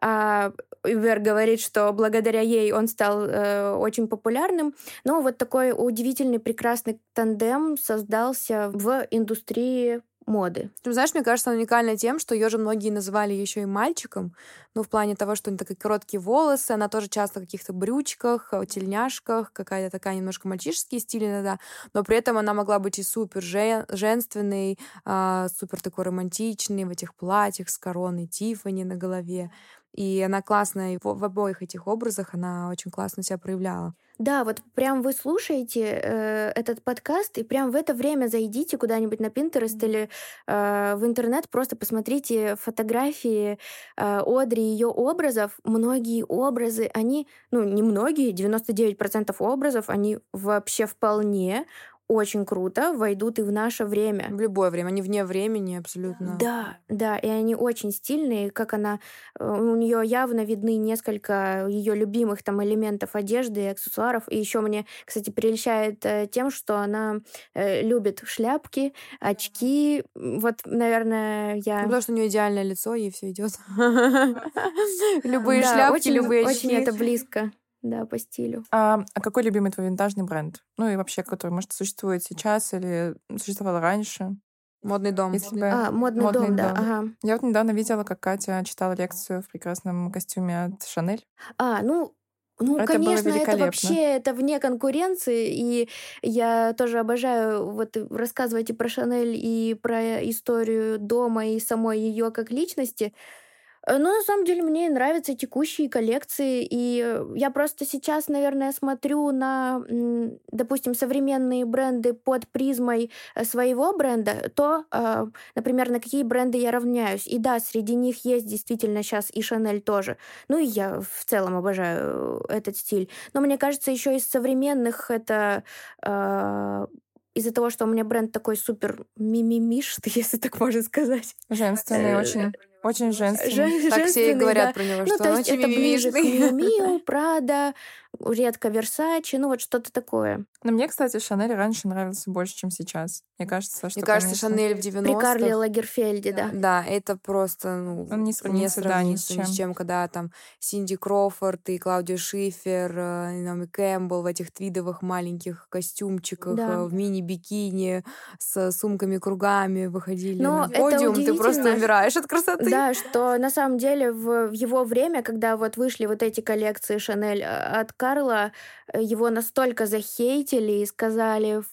а Убер говорит, что благодаря ей он стал э, очень популярным. Но вот такой удивительный, прекрасный тандем создался в индустрии моды. Ты знаешь, мне кажется, она уникальна тем, что ее же многие называли еще и мальчиком. Ну, в плане того, что у нее такие короткие волосы, она тоже часто в каких-то брючках, э, тельняшках, какая-то такая немножко мальчишеский стиль иногда, но при этом она могла быть и супер жен- женственной, а, супер такой романтичной, в этих платьях с короной Тиффани на голове. И она в, в обоих этих образах она очень классно себя проявляла. Да, вот прям вы слушаете э, этот подкаст, и прям в это время зайдите куда-нибудь на Pinterest или э, в интернет, просто посмотрите фотографии э, Одри и ее образов. Многие образы, они, ну, не многие, 99% образов, они вообще вполне очень круто войдут и в наше время. В любое время, они вне времени абсолютно. Да, да, и они очень стильные, как она, э, у нее явно видны несколько ее любимых там элементов одежды и аксессуаров. И еще мне, кстати, прельщает э, тем, что она э, любит шляпки, очки. Вот, наверное, Ну, я... потому что у нее идеальное лицо, ей все идет. Любые шляпки, очень- любые Очень очки. это близко, да, по стилю. А, а какой любимый твой винтажный бренд? Ну и вообще, который, может, существует сейчас или существовал раньше? Модный дом. Если бы... А, модный, Модный дом, да, дом. ага. Я вот недавно видела, как Катя читала лекцию в прекрасном костюме от Шанель. А, ну, ну, Это конечно, это великолепно. вообще это вне конкуренции, и я тоже обожаю вот рассказывать и про Шанель, и про историю дома, и самой ее как личности. Э, Но на самом деле мне нравятся текущие коллекции, и э, я просто сейчас, наверное, смотрю на, допустим, современные бренды под призмой э, своего бренда, то, э, например, на какие бренды я равняюсь. И да, среди них есть действительно сейчас и Шанель тоже. Ну и я в целом обожаю этот стиль. Но мне кажется, еще из современных это э, из-за того, что у меня бренд такой супер мимимишный, если так можно сказать. Женственный, очень, очень женственный. Жен- Так все и говорят да. про него, Ну, что то есть очень это ближе к мимимишный. Миу Миу, Прада, редко Версачи, ну вот что-то такое. Но мне, кстати, Шанель раньше нравился больше, чем сейчас. Мне кажется, что, Мне кажется, конечно, Шанель в 90-х... При Карле Лагерфельде, да. Да, это просто, ну, Он не сравнится, да, ни с сравнится ни с чем. чем, когда там Синди Кроуфорд и Клаудия Шифер, э, и Наоми Кэмпбелл в этих твидовых маленьких костюмчиках, Да. э, в мини-бикини с сумками-кругами выходили Но на это подиум, ты просто умираешь от красоты. Да, что на самом деле в, в его время, когда вот вышли вот эти коллекции Шанель э, от Карла, э, его настолько захейтили и сказали, «Ф-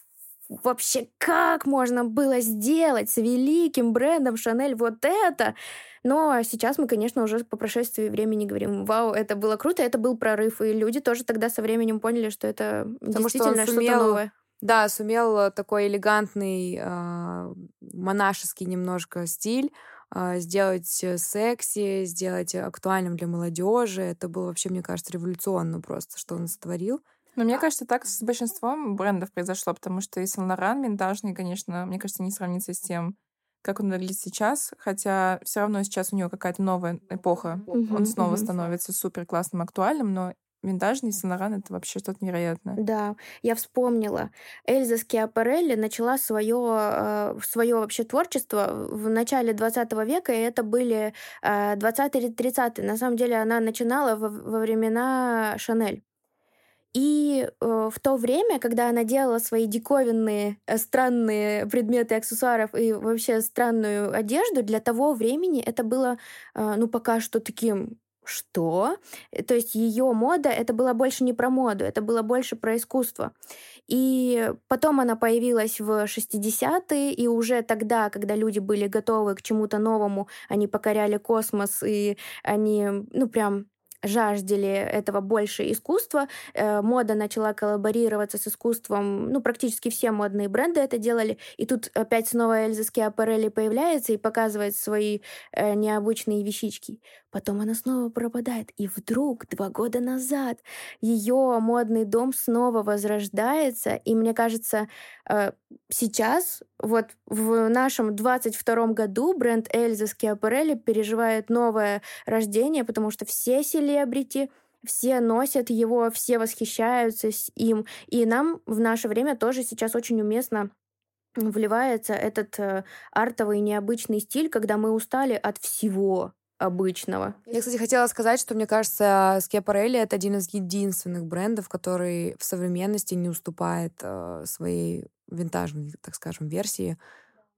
вообще как можно было сделать с великим брендом Шанель вот это? Но сейчас мы, конечно, уже по прошествии времени говорим, вау, это было круто, это был прорыв, и люди тоже тогда со временем поняли, что это Потому что действительно что-то сумел новое. Да, сумел э, такой элегантный, э, монашеский немножко стиль сделать э, секси, сделать актуальным для молодежи. Это было вообще, мне кажется, революционно просто, что он сотворил. Но мне кажется, так с большинством брендов произошло, потому что и Сен-Лоран винтажный, конечно, мне кажется, не сравнится с тем, как он выглядит сейчас, хотя все равно сейчас у него какая-то новая эпоха. Мгм, Он снова мгм. становится супер классным, актуальным, но винтажный Сен-Лоран — это вообще что-то невероятное. Да, я вспомнила. Эльза Скиапарелли начала свое, свое вообще творчество в начале 20 века, и это были 20-30-е. На самом деле она начинала во, во времена Шанель. И э, в то время, когда она делала свои диковинные, э, странные предметы аксессуаров и вообще странную одежду, для того времени это было, э, ну, пока что таким что? Э, То есть ее мода это было больше не про моду, это было больше про искусство. И потом она появилась в 60-е, и уже тогда, когда люди были готовы к чему-то новому, они покоряли космос, и они, ну, прям жаждали этого больше искусства. Э, мода начала коллаборироваться с искусством. Ну, практически все модные бренды это делали. И тут опять снова Эльза Скиапарелли появляется и показывает свои э, необычные вещички. Потом она снова пропадает. И вдруг, два года назад, ее модный дом снова возрождается. И мне кажется, э, сейчас, вот в нашем 22 году, бренд Эльза Скиапарелли переживает новое рождение, потому что все селебрити все носят его, все восхищаются им. И нам в наше время тоже сейчас очень уместно вливается этот э, артовый необычный стиль, когда мы устали от всего обычного. Я, кстати, хотела сказать, что мне кажется, Schiaparelli — это один из единственных брендов, который в современности не уступает э, своей винтажной, так скажем, версии.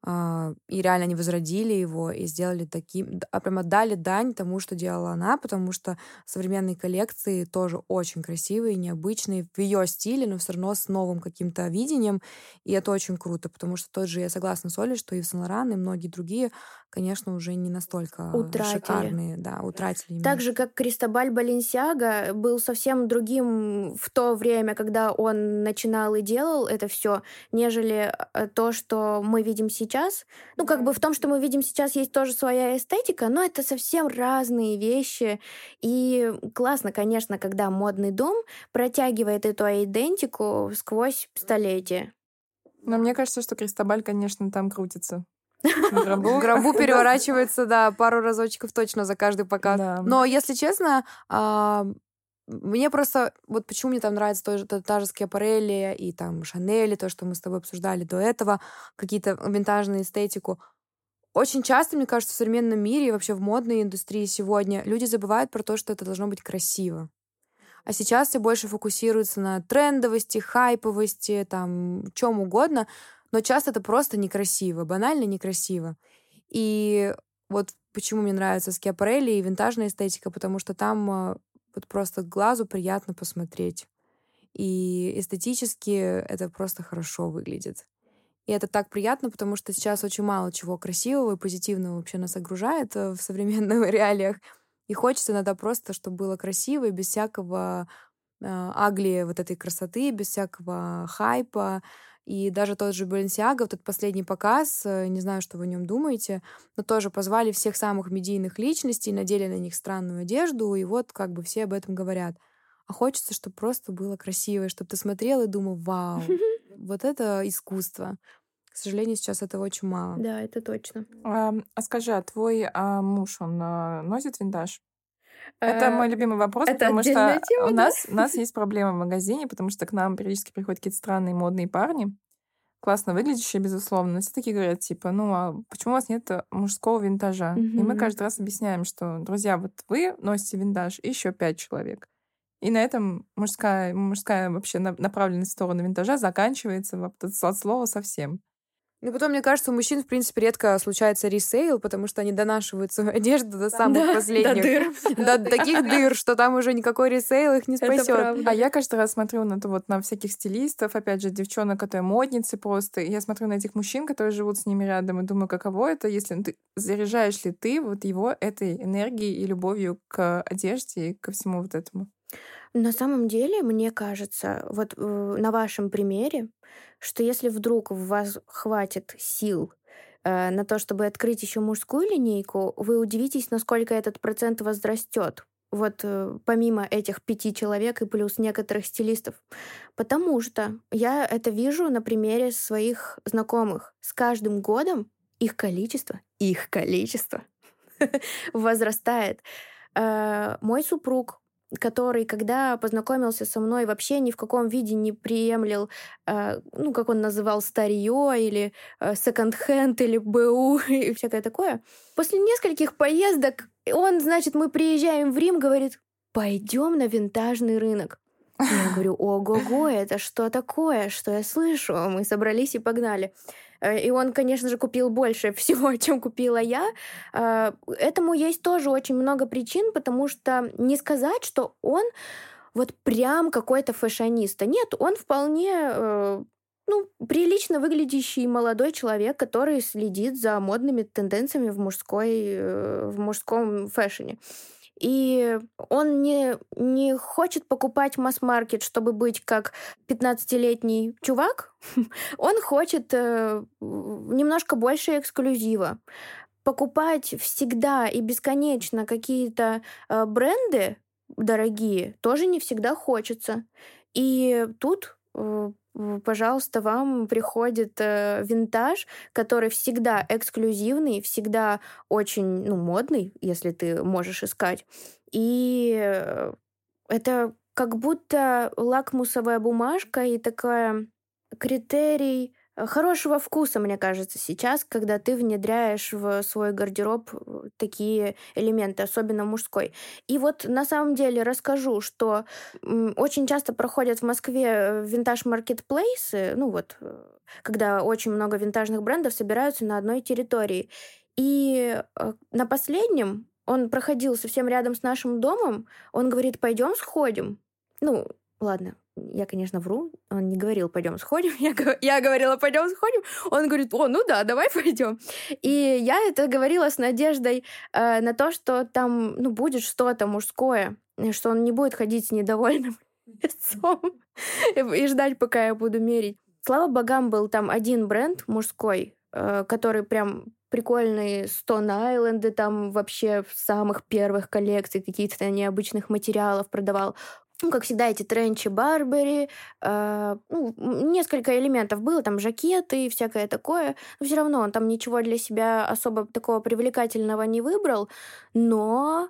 Э, и реально они возродили его и сделали таким... А прям отдали дань тому, что делала она, потому что современные коллекции тоже очень красивые, необычные, в ее стиле, но все равно с новым каким-то видением. И это очень круто, потому что тот же, я согласна с Олей, что и в Сен-Лоран, и многие другие конечно, уже не настолько утратили. шикарные, да, утратили. Именно. Так же, как Кристобаль Баленсиага был совсем другим в то время, когда он начинал и делал это все, нежели э, то, что мы видим сейчас. Ну, как бы в том, что мы видим сейчас, есть тоже своя эстетика, но это совсем разные вещи. И классно, конечно, когда модный дом протягивает эту идентику сквозь столетия. Но мне кажется, что Кристобаль, конечно, там крутится. В гробу. В гробу переворачивается, да, пару разочков точно за каждый показ. Да. Но, если честно, а, мне просто... Вот почему мне там нравится тоже та, та же Скиапарелли и там Шанели, то, что мы с тобой обсуждали до этого, какие-то винтажные эстетику. Очень часто, мне кажется, в современном мире и вообще в модной индустрии сегодня люди забывают про то, что это должно быть красиво. А сейчас все больше фокусируются на трендовости, хайповости, там, чем угодно но часто это просто некрасиво, банально некрасиво. И вот почему мне нравится Скиапарелли и винтажная эстетика, потому что там а, вот просто глазу приятно посмотреть. И эстетически это просто хорошо выглядит. И это так приятно, потому что сейчас очень мало чего красивого и позитивного вообще нас окружает э, в современных реалиях. И хочется иногда просто, чтобы было красиво и без всякого э, агли вот этой красоты, без всякого хайпа, и даже тот же Баленсиага, вот этот последний показ, э, не знаю, что вы о нем думаете, но тоже позвали всех самых медийных личностей, надели на них странную одежду, и вот как бы все об этом говорят. А хочется, чтобы просто было красиво, чтобы ты смотрел и думал, вау, вот это искусство. К сожалению, сейчас этого очень мало. Да, это точно. А, а скажи, а твой а, муж, он а, носит винтаж? Это э, мой любимый вопрос, это потому что тема, у, нас, у нас есть проблема в магазине, потому что к нам периодически приходят какие-то странные модные парни, классно выглядящие, безусловно, но все таки говорят, типа, ну, а почему у вас нет мужского винтажа? Mm-hmm. И мы каждый раз объясняем, что, друзья, вот вы носите винтаж, и еще пять человек. И на этом мужская, мужская вообще направленность в сторону винтажа заканчивается от слова совсем. Ну, потом, мне кажется, у мужчин, в принципе, редко случается ресейл, потому что они донашивают свою одежду до самых да, последних. До дыр. До таких дыр, что там уже никакой ресейл их не спасет. А я каждый раз смотрю на, вот, на всяких стилистов, опять же, девчонок, которые модницы просто. Я смотрю на этих мужчин, которые живут с ними рядом, и думаю, каково это, если ты заряжаешь ли ты вот его этой энергией и любовью к одежде и ко всему вот этому. На самом деле, мне кажется, вот э, на вашем примере, что если вдруг у вас хватит сил э, на то, чтобы открыть еще мужскую линейку, вы удивитесь, насколько этот процент возрастет. Вот э, помимо этих пяти человек и плюс некоторых стилистов. Потому что я это вижу на примере своих знакомых. С каждым годом их количество, их количество возрастает. Э, мой супруг который, когда познакомился со мной, вообще ни в каком виде не приемлил, э, ну, как он называл, старье или э, секонд-хенд или БУ и всякое такое. После нескольких поездок он, значит, мы приезжаем в Рим, говорит, пойдем на винтажный рынок. Я говорю, ого-го, это что такое, что я слышу? Мы собрались и погнали. Э, и он, конечно же, купил больше всего, чем купила я. Э, этому есть тоже очень много причин, потому что не сказать, что он вот прям какой-то фэшонист. Нет, он вполне э, ну, прилично выглядящий молодой человек, который следит за модными тенденциями в, мужской, в мужском фэшне. И он не, не хочет покупать масс-маркет, чтобы быть как 15-летний чувак. он хочет э, немножко больше эксклюзива. Покупать всегда и бесконечно какие-то э, бренды дорогие тоже не всегда хочется. И тут э, пожалуйста, вам приходит э, винтаж, который всегда эксклюзивный, всегда очень ну, модный, если ты можешь искать. И э, это как будто лакмусовая бумажка и такая критерий хорошего вкуса, мне кажется, сейчас, когда ты внедряешь в свой гардероб э, такие элементы, особенно мужской. И вот на самом деле расскажу, что очень часто проходят в Москве э, винтаж-маркетплейсы, ну вот, когда очень много винтажных брендов собираются на одной территории. И на последнем он проходил совсем рядом с нашим домом, он говорит, пойдем сходим. Ну, ладно, я, конечно, вру. Он не говорил, пойдем сходим. Я, я говорила, пойдем сходим. Он говорит, о, ну да, давай пойдем. И я это говорила с надеждой э, на то, что там, ну, будет что-то мужское, что он не будет ходить с недовольным лицом и ждать, пока я буду мерить. Слава богам, был там один бренд мужской, э, который прям прикольные Stone Island, там вообще самых первых коллекций каких-то необычных материалов продавал ну, как всегда, эти тренчи Барбери, э, ну, несколько элементов было, там жакеты и всякое такое, но все равно он там ничего для себя особо такого привлекательного не выбрал, но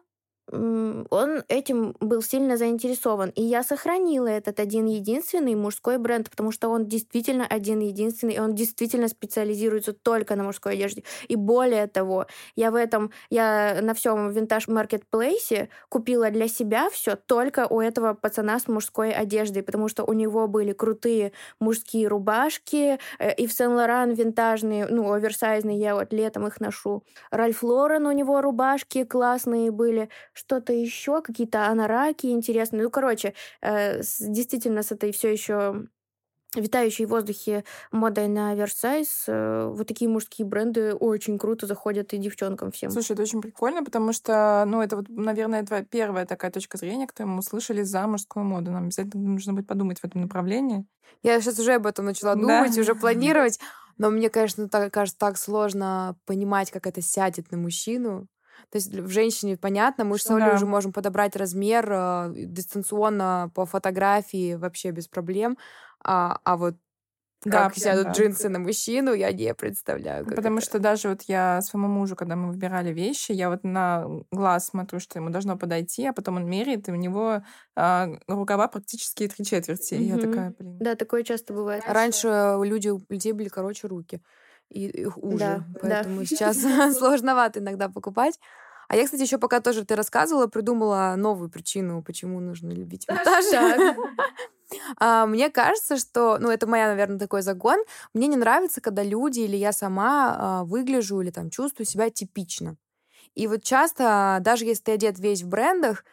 он этим был сильно заинтересован. И я сохранила этот один единственный мужской бренд, потому что он действительно один единственный, и он действительно специализируется только на мужской одежде. И более того, я в этом, я на всем винтаж маркетплейсе купила для себя все только у этого пацана с мужской одеждой, потому что у него были крутые мужские рубашки, э, и в Сен-Лоран винтажные, ну, оверсайзные, я вот летом их ношу. Ральф Лорен у него рубашки классные были, что-то еще, какие-то анараки интересные. Ну, короче, э, с, действительно с этой все еще витающей в воздухе модой на оверсайз, э, вот такие мужские бренды очень круто заходят и девчонкам всем. Слушай, это очень прикольно, потому что, ну, это вот, наверное, твоя первая такая точка зрения, которую мы услышали за мужскую моду. Нам обязательно нужно будет подумать в этом направлении. Я сейчас уже об этом начала думать, да. уже планировать. Но мне, конечно, так, кажется, так сложно понимать, как это сядет на мужчину. То есть в женщине понятно, мы же с Олей да. уже можем подобрать размер э, дистанционно по фотографии вообще без проблем. А, а вот как да, сядут да. джинсы на мужчину, я не представляю. Потому это. что даже вот я своему мужу, когда мы выбирали вещи, я вот на глаз смотрю, что ему должно подойти, а потом он меряет, и у него а, рукава практически три четверти. Mm-hmm. И я такая, блин. Да, такое часто бывает. Раньше у людей, у людей были короче руки и их уже. Да, Поэтому да. сейчас сложновато иногда покупать. А я, кстати, еще пока тоже ты рассказывала, придумала новую причину, почему нужно любить монтаж. А, мне кажется, что, ну, это моя, наверное, такой загон. Мне не нравится, когда люди или я сама а, выгляжу или там чувствую себя типично. И вот часто, даже если ты одет весь в брендах,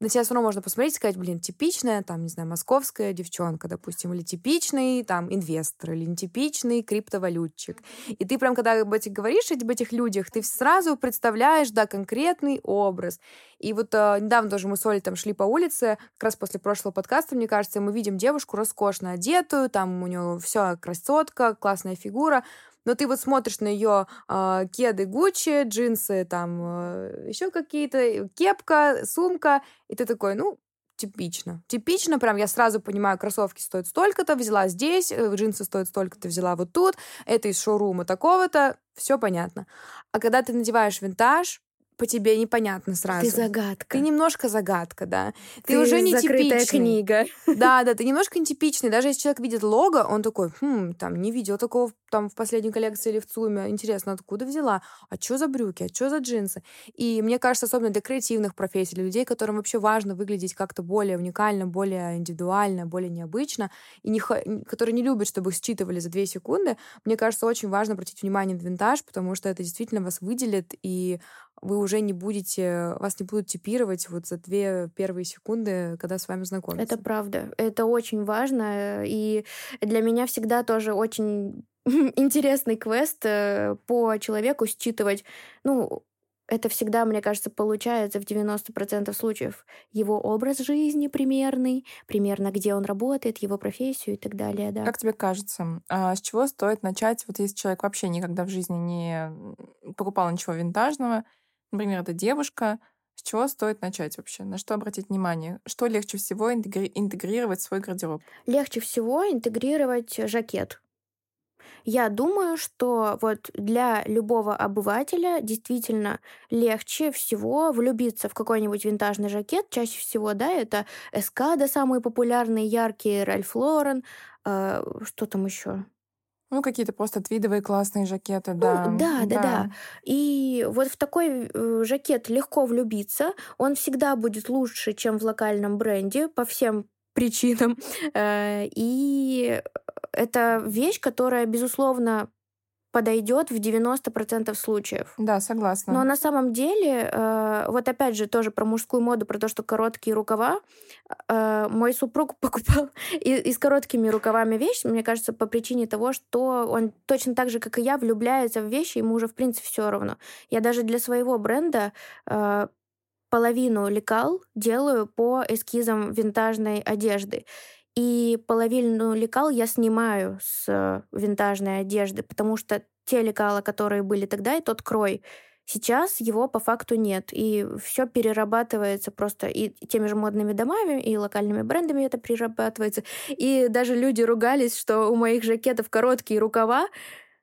на тебя все равно можно посмотреть и сказать, блин, типичная, там, не знаю, московская девчонка, допустим, или типичный, там, инвестор, или нетипичный криптовалютчик. И ты прям, когда об этих говоришь, об этих людях, ты сразу представляешь, да, конкретный образ. И вот э, недавно тоже мы с Олей там шли по улице, как раз после прошлого подкаста, мне кажется, мы видим девушку роскошно одетую, там у нее все красотка, классная фигура, но ты вот смотришь на ее э, кеды Гуччи, джинсы, там э, еще какие-то, кепка, сумка, и ты такой, ну, типично. Типично, прям я сразу понимаю, кроссовки стоят столько-то, взяла здесь, э, джинсы стоят столько-то, взяла вот тут, это из шоурума такого-то, все понятно. А когда ты надеваешь винтаж, по тебе непонятно сразу. Ты загадка. Ты немножко загадка, да. Ты, ты уже не типичный. книга. Да, да, ты немножко нетипичный. Даже если человек видит лого, он такой, хм, там, не видел такого там в последней коллекции или в ЦУМе. Интересно, откуда взяла? А что за брюки? А что за джинсы? И мне кажется, особенно для креативных профессий, для людей, которым вообще важно выглядеть как-то более уникально, более индивидуально, более необычно, и не, которые не любят, чтобы их считывали за две секунды, мне кажется, очень важно обратить внимание на винтаж, потому что это действительно вас выделит, и вы уже не будете, вас не будут типировать вот за две первые секунды, когда с вами знакомятся. Это правда. Это очень важно. И для меня всегда тоже очень интересный квест э, по человеку считывать, ну, это всегда, мне кажется, получается в 90% случаев его образ жизни примерный, примерно где он работает, его профессию и так далее, да. Как тебе кажется, а с чего стоит начать, вот если человек вообще никогда в жизни не покупал ничего винтажного, например, это девушка, с чего стоит начать вообще? На что обратить внимание? Что легче всего интегрировать в свой гардероб? Легче всего интегрировать жакет. Я думаю, что вот для любого обывателя действительно легче всего влюбиться в какой-нибудь винтажный жакет. Чаще всего, да, это Эскада, самые популярные, яркие, Ральф Лорен, э, что там еще? Ну, какие-то просто твидовые классные жакеты, да. Ну, да, да, да. И вот в такой э, жакет легко влюбиться. Он всегда будет лучше, чем в локальном бренде по всем причинам. Э, и это вещь, которая, безусловно, подойдет в 90% случаев. Да, согласна. Но на самом деле, э, вот опять же, тоже про мужскую моду, про то, что короткие рукава. Э, мой супруг покупал и, и с короткими рукавами вещи, мне кажется, по причине того, что он точно так же, как и я, влюбляется в вещи, ему уже, в принципе, все равно. Я даже для своего бренда э, половину лекал делаю по эскизам винтажной одежды. И половину лекал я снимаю с э, винтажной одежды, потому что те лекала, которые были тогда, и тот крой, сейчас его по факту нет. И все перерабатывается просто и теми же модными домами, и локальными брендами это перерабатывается. И даже люди ругались, что у моих жакетов короткие рукава,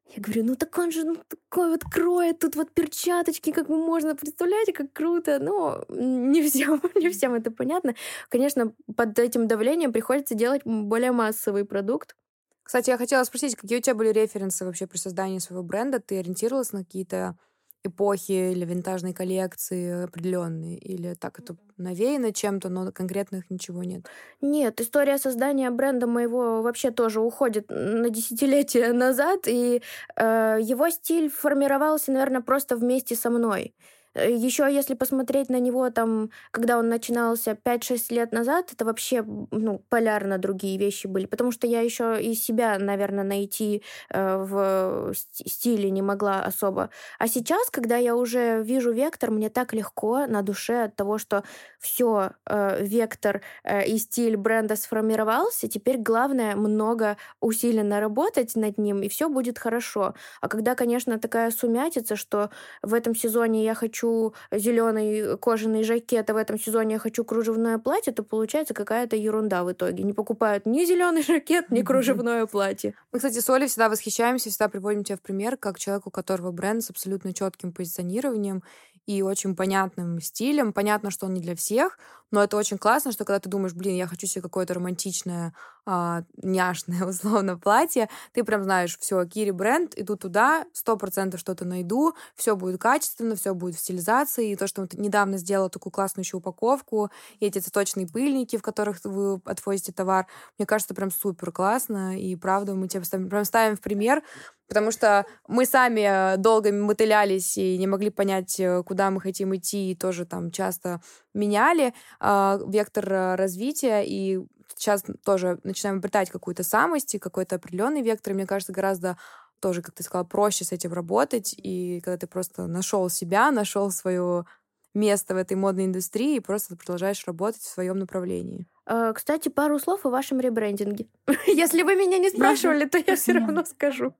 я говорю, ну так он же ну, такой вот кроет, тут вот перчаточки, как бы можно, представляете, как круто. Но не всем, не всем это понятно. Конечно, под этим давлением приходится делать более массовый продукт. Кстати, я хотела спросить, какие у тебя были референсы вообще при создании своего бренда? Ты ориентировалась на какие-то эпохи или винтажной коллекции определенные? Или так это навеяно чем-то, но конкретных ничего нет? Нет, история создания бренда моего вообще тоже уходит на десятилетия назад, и э, его стиль формировался, наверное, просто вместе со мной. Э, Еще если посмотреть на него там, когда он начинался 5-6 лет назад, это вообще ну, полярно другие вещи были, потому что я еще и себя, наверное, найти э, в стиле не могла особо. А сейчас, когда я уже вижу вектор, мне так легко на душе от того, что все, э, вектор э, и стиль бренда сформировался, теперь главное много усиленно работать над ним, и все будет хорошо. А когда, конечно, такая сумятица, что в этом сезоне я хочу хочу зеленый кожаный жакет, а в этом сезоне я хочу кружевное платье, то получается какая-то ерунда в итоге. Не покупают ни зеленый жакет, ни кружевное платье. Мы, кстати, с Олей всегда восхищаемся, всегда приводим тебя в пример, как человек, у которого бренд с абсолютно четким позиционированием и очень понятным стилем. Понятно, что он не для всех, но это очень классно, что когда ты думаешь, блин, я хочу себе какое-то романтичное, а, няшное, условно, платье, ты прям знаешь, все, Кири бренд, иду туда, сто процентов что-то найду, все будет качественно, все будет в стилизации, и то, что ты недавно сделала такую классную еще упаковку, и эти цветочные пыльники, в которых вы отвозите товар, мне кажется, прям супер классно, и правда, мы тебя прям ставим в пример, потому что мы сами долго мотылялись и не могли понять, э, куда мы хотим идти, и тоже там часто меняли э, вектор развития, и сейчас тоже начинаем обретать какую-то самость и какой-то определенный вектор, и мне кажется, гораздо тоже, как ты сказала, проще с этим работать, и когда ты просто нашел себя, нашел свое место в этой модной индустрии и просто продолжаешь работать в своем направлении. А, кстати, пару слов о вашем ребрендинге. Если вы меня не спрашивали, то я все равно скажу.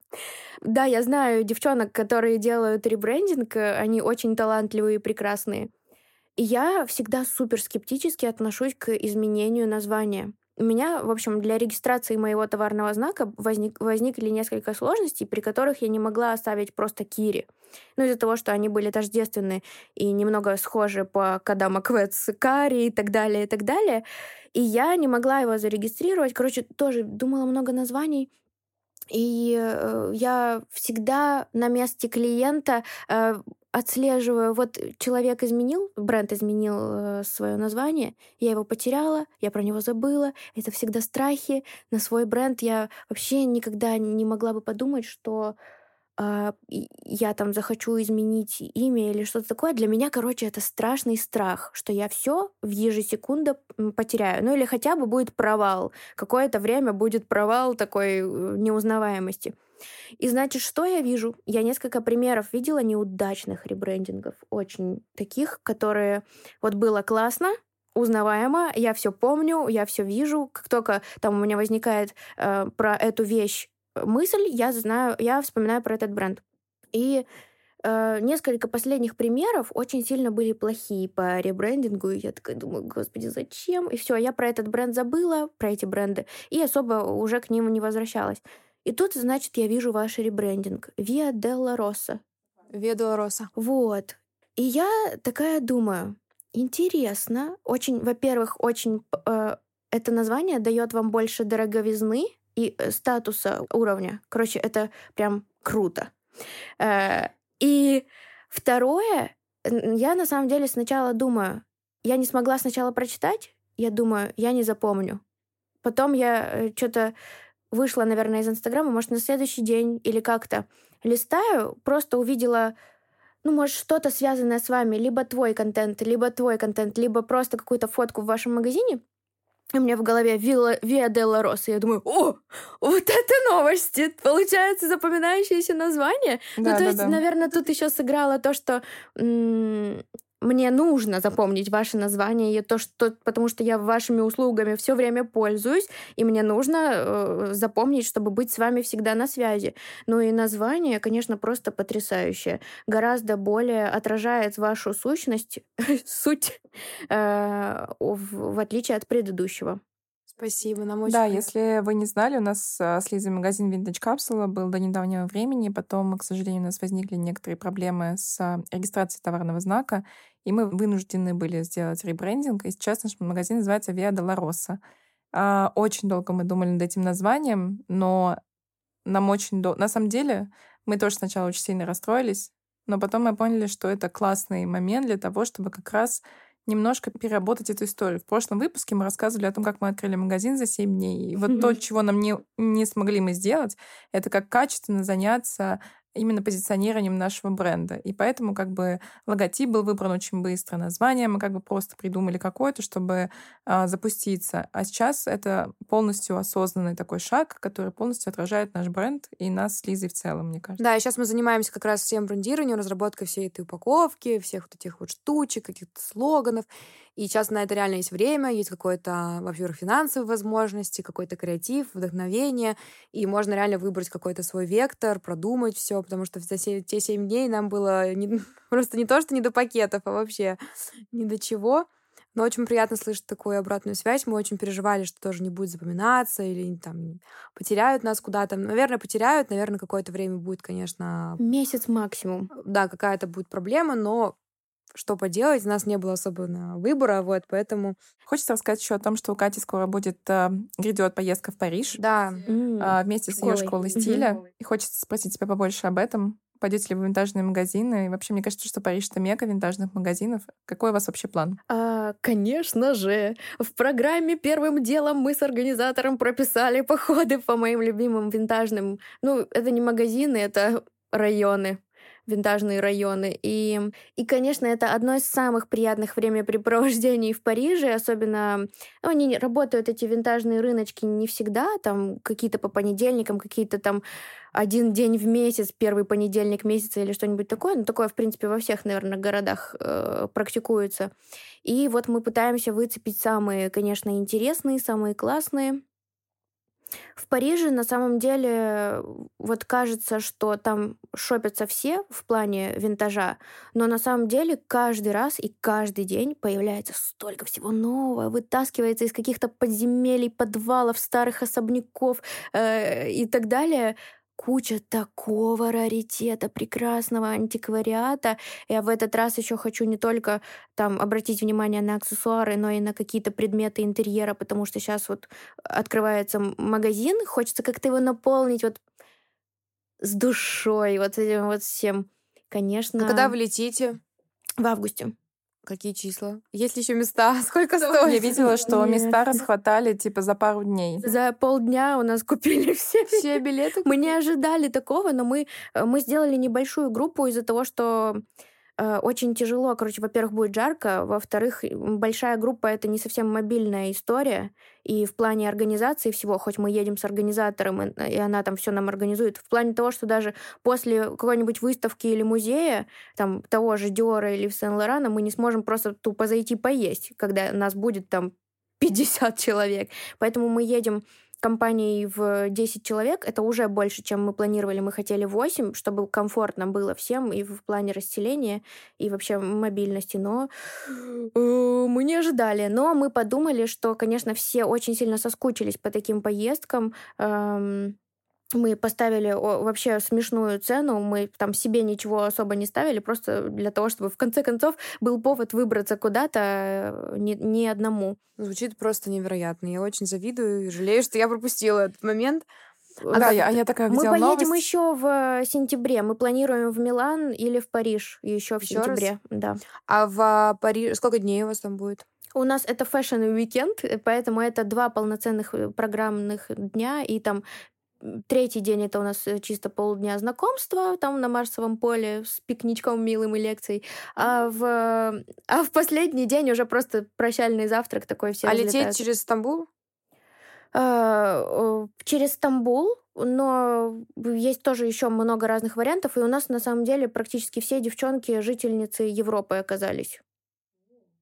Да, я знаю девчонок, которые делают ребрендинг, они очень талантливые и прекрасные. И я всегда супер скептически отношусь к изменению названия. У меня, в общем, для регистрации моего товарного знака возник, возникли несколько сложностей, при которых я не могла оставить просто Кири. Ну, из-за того, что они были тождественны и немного схожи по кодам Аквец Кари и так далее, и так далее. И я не могла его зарегистрировать. Короче, тоже думала много названий. И э, я всегда на месте клиента э, отслеживаю, вот человек изменил, бренд изменил э, свое название, я его потеряла, я про него забыла, это всегда страхи. На свой бренд я вообще никогда не могла бы подумать, что э, я там захочу изменить имя или что-то такое. Для меня, короче, это страшный страх, что я все в ежесекунду потеряю. Ну или хотя бы будет провал. Какое-то время будет провал такой э, неузнаваемости. И значит, что я вижу? Я несколько примеров видела неудачных ребрендингов, очень таких, которые вот было классно, узнаваемо, я все помню, я все вижу. Как только там у меня возникает э, про эту вещь мысль, я знаю, я вспоминаю про этот бренд. И э, несколько последних примеров очень сильно были плохие по ребрендингу. И я такая думаю, господи, зачем? И все, я про этот бренд забыла, про эти бренды, и особо уже к ним не возвращалась. И тут, значит, я вижу ваш ребрендинг. Via Della Rossa. Via Della Rossa. Вот. И я такая думаю, интересно. Очень, во-первых, очень э, это название дает вам больше дороговизны и э, статуса уровня. Короче, это прям круто. Э, и второе, я на самом деле сначала думаю, я не смогла сначала прочитать, я думаю, я не запомню. Потом я э, что-то вышла, наверное, из Инстаграма, может, на следующий день или как-то листаю, просто увидела, ну, может, что-то связанное с вами, либо твой контент, либо твой контент, либо просто какую-то фотку в вашем магазине, и у меня в голове Вилла, Виа Делла Роса. Я думаю, о, вот это новости! Получается запоминающееся название. Ну, да, ну, то да, есть, да. наверное, тут еще сыграло то, что мне нужно запомнить ваше название, и то, что, потому что я вашими услугами все время пользуюсь, и мне нужно э, запомнить, чтобы быть с вами всегда на связи. Ну и название, конечно, просто потрясающее. Гораздо более отражает вашу сущность, суть, э, в, в отличие от предыдущего. Спасибо, нам очень Да, если вы не знали, у нас а, с Лизой магазин Vintage Capsule был до недавнего времени, потом, к сожалению, у нас возникли некоторые проблемы с а, регистрацией товарного знака, и мы вынуждены были сделать ребрендинг, и сейчас наш магазин называется Via Dolorosa. А, очень долго мы думали над этим названием, но нам очень долго... На самом деле, мы тоже сначала очень сильно расстроились, но потом мы поняли, что это классный момент для того, чтобы как раз немножко переработать эту историю. В прошлом выпуске мы рассказывали о том, как мы открыли магазин за 7 дней. И вот то, чего нам не, не смогли мы сделать, это как качественно заняться именно позиционированием нашего бренда. И поэтому как бы логотип был выбран очень быстро, название мы как бы просто придумали какое-то, чтобы а, запуститься. А сейчас это полностью осознанный такой шаг, который полностью отражает наш бренд и нас с Лизой в целом, мне кажется. Да, и сейчас мы занимаемся как раз всем брендированием, разработкой всей этой упаковки, всех вот этих вот штучек, каких-то слоганов. И сейчас на это реально есть время, есть какое-то, во-первых, финансовые возможности, какой-то креатив, вдохновение, и можно реально выбрать какой-то свой вектор, продумать все, потому что за те семь дней нам было не, просто не то, что не до пакетов, а вообще ни до чего. Но очень приятно слышать такую обратную связь. Мы очень переживали, что тоже не будет запоминаться или там потеряют нас куда-то. Наверное, потеряют, наверное, какое-то время будет, конечно... Месяц максимум. Да, какая-то будет проблема, но что поделать, у нас не было особого выбора, вот, поэтому... Хочется рассказать еще о том, что у Кати скоро будет, э, грядет поездка в Париж. Да. Э, вместе с ее школой стиля. Mm-hmm. И хочется спросить тебя побольше об этом. Пойдете ли вы в винтажные магазины? И вообще, мне кажется, что Париж — это мека винтажных магазинов. Какой у вас вообще план? А, конечно же. В программе первым делом мы с организатором прописали походы по моим любимым винтажным... Ну, это не магазины, это районы винтажные районы. И, и, конечно, это одно из самых приятных времяпрепровождений в Париже, особенно ну, они работают, эти винтажные рыночки, не всегда, там какие-то по понедельникам, какие-то там один день в месяц, первый понедельник месяца или что-нибудь такое. Ну, такое, в принципе, во всех, наверное, городах э, практикуется. И вот мы пытаемся выцепить самые, конечно, интересные, самые классные в Париже на самом деле вот кажется, что там шопятся все в плане винтажа, но на самом деле каждый раз и каждый день появляется столько всего нового, вытаскивается из каких-то подземелий, подвалов, старых особняков э, и так далее куча такого раритета, прекрасного антиквариата. Я в этот раз еще хочу не только там обратить внимание на аксессуары, но и на какие-то предметы интерьера, потому что сейчас вот открывается магазин, хочется как-то его наполнить вот с душой, вот этим вот всем. Конечно. А когда вы летите? В августе. Какие числа? Есть ли еще места? Сколько стоит? Я видела, что места расхватали типа за пару дней. За полдня у нас купили все, все билеты. Мы не ожидали такого, но мы, э, мы сделали небольшую группу из-за того, что очень тяжело, короче, во-первых, будет жарко, во-вторых, большая группа — это не совсем мобильная история, и в плане организации всего, хоть мы едем с организатором, и она там все нам организует, в плане того, что даже после какой-нибудь выставки или музея, там, того же Диора или Сен-Лорана, мы не сможем просто тупо зайти поесть, когда нас будет там 50 человек. Поэтому мы едем компанией в 10 человек, это уже больше, чем мы планировали. Мы хотели 8, чтобы комфортно было всем и в плане расселения, и вообще мобильности. Но э, мы не ожидали. Но мы подумали, что, конечно, все очень сильно соскучились по таким поездкам. Эм, мы поставили вообще смешную цену, мы там себе ничего особо не ставили, просто для того, чтобы в конце концов был повод выбраться куда-то э, не, не одному. Звучит просто невероятно. Я очень завидую и жалею, что я пропустила этот момент. А да, я, а я такая, Мы поедем новость? еще в сентябре. Мы планируем в Милан или в Париж еще в еще сентябре. Раз? Да. А в Париж сколько дней у вас там будет? У нас это fashion-weekend, поэтому это два полноценных э, программных дня, и там Третий день это у нас э, чисто полдня знакомства там на Марсовом поле с пикничком милым и лекцией. А в, а в последний день уже просто прощальный завтрак такой все А разлетаются. лететь через Стамбул? А, через Стамбул, но есть тоже еще много разных вариантов, и у нас на самом деле практически все девчонки жительницы Европы оказались.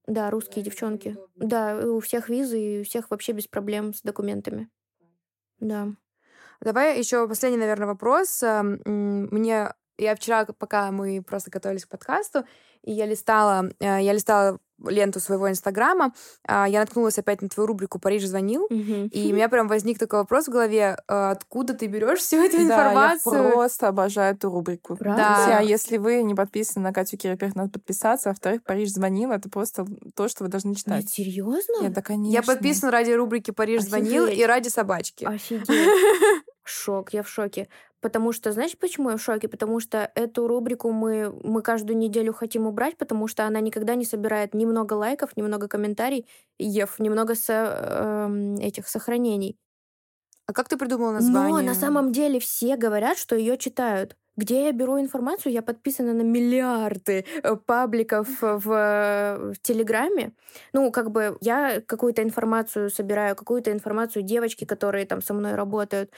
Да, русские девчонки. Да, у всех визы, и у всех вообще без проблем с документами. Да. Давай еще последний, наверное, вопрос. Мне я вчера, пока мы просто готовились к подкасту, и я листала, э, я листала ленту своего инстаграма, а, я наткнулась опять на твою рубрику «Париж звонил», mm-hmm. и у меня прям возник такой вопрос в голове, «А откуда ты берешь всю эту информацию? Да, я просто обожаю эту рубрику. Правда? Да. А если вы не подписаны на Катю во-первых, надо подписаться, а во-вторых, «Париж звонил» — это просто то, что вы должны читать. Нет, серьезно? Нет, да, конечно. Я подписана ради рубрики «Париж Офигеть. звонил» и ради собачки. Офигеть. Шок, я в шоке. Потому что, знаешь, почему я в шоке? Потому что эту рубрику мы, мы каждую неделю хотим убрать, потому что она никогда не собирает ни много лайков, ни много комментариев, немного со, э, этих сохранений. А как ты придумала название? Но на самом деле все говорят, что ее читают. Где я беру информацию? Я подписана на миллиарды э, пабликов в, в Телеграме. Ну, как бы я какую-то информацию собираю, какую-то информацию девочки, которые там со мной работают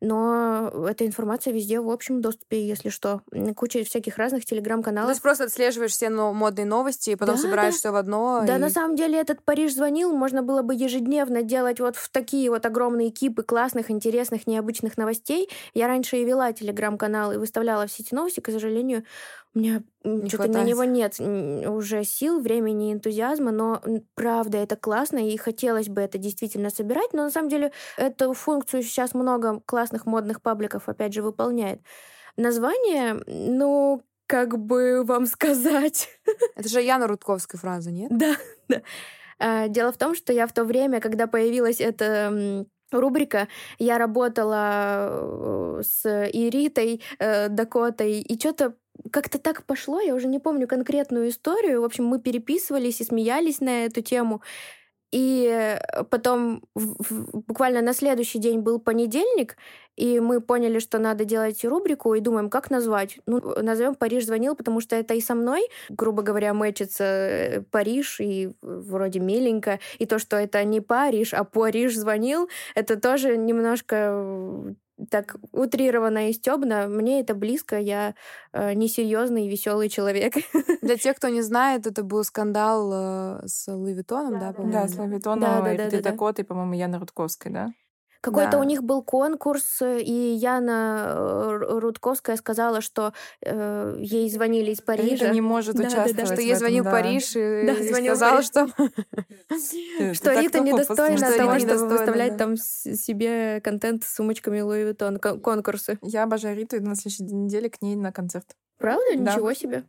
но эта информация везде в общем доступе, если что. Куча всяких разных телеграм-каналов. То есть просто отслеживаешь все модные новости, и потом да, собираешь да. все в одно. Да, и... на самом деле этот Париж звонил, можно было бы ежедневно делать вот в такие вот огромные кипы классных, интересных, необычных новостей. Я раньше и вела телеграм-канал и выставляла все эти новости, к сожалению, у меня что-то на него нет уже сил, времени, энтузиазма, но правда это классно, и хотелось бы это действительно собирать, но на самом деле эту функцию сейчас много классных модных пабликов, опять же, выполняет. Название, ну, как бы вам сказать... Это же Яна Рудковская фраза, нет? Да, да. А, дело в том, что я в то время, когда появилась эта рубрика, я работала э, с Иритой, э, Дакотой, и что-то как-то так пошло, я уже не помню конкретную историю. В общем, мы переписывались и смеялись на эту тему. И потом буквально на следующий день был понедельник, и мы поняли, что надо делать рубрику, и думаем, как назвать. Ну, назовем «Париж звонил», потому что это и со мной, грубо говоря, мэчится э, Париж, и вроде миленько. И то, что это не Париж, а Париж звонил, это тоже немножко так утрированно и стебно, мне это близко, я э, несерьезный и веселый человек. Для тех, кто не знает, это был скандал э, с Луи Виттоном, да, по-моему? Да, с Луи Виттоном да, да, и да, да, по-моему, Яны Рудковской, да? Какой-то да. у них был конкурс, и Яна э, Рудковская сказала, что э, ей звонили из Парижа. Рита не может да, участвовать. Да, да, что ей звонил да. Париж и, да, и звонил сказала, Париж. что... Что Рита недостойна того, чтобы выставлять там себе контент с сумочками Луи Виттон, конкурсы. Я обожаю Риту, иду на следующей неделе к ней на концерт. Правда? Ничего себе.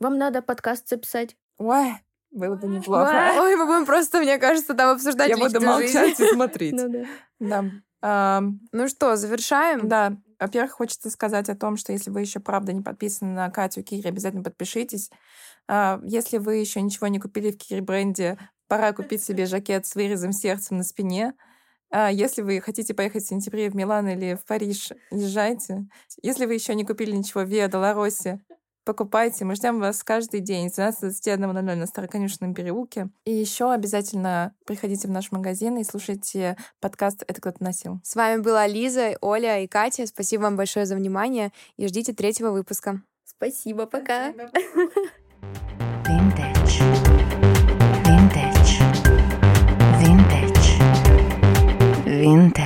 Вам надо подкаст записать. Ой, было бы неплохо. Ой, мы будем просто, мне кажется, там обсуждать Я буду молчать и смотреть. Ну да. Ну что, завершаем? Да. Во-первых, хочется сказать о том, что если вы еще правда не подписаны на Катю Кири, обязательно подпишитесь. А, если вы еще ничего не купили в Кири бренде, пора купить себе жакет с вырезом сердцем на спине. А, если вы хотите поехать в сентябре в Милан или в Париж, езжайте. Если вы еще не купили ничего в Виа Долоросе, Покупайте, мы ждем вас каждый день с 12.21.00 на Староконюшенном переулке. И еще обязательно приходите в наш магазин и слушайте подкаст «Это кто-то носил». С вами была Лиза, Оля и Катя. Спасибо вам большое за внимание и ждите третьего выпуска. Спасибо, пока. Vintage. Vintage.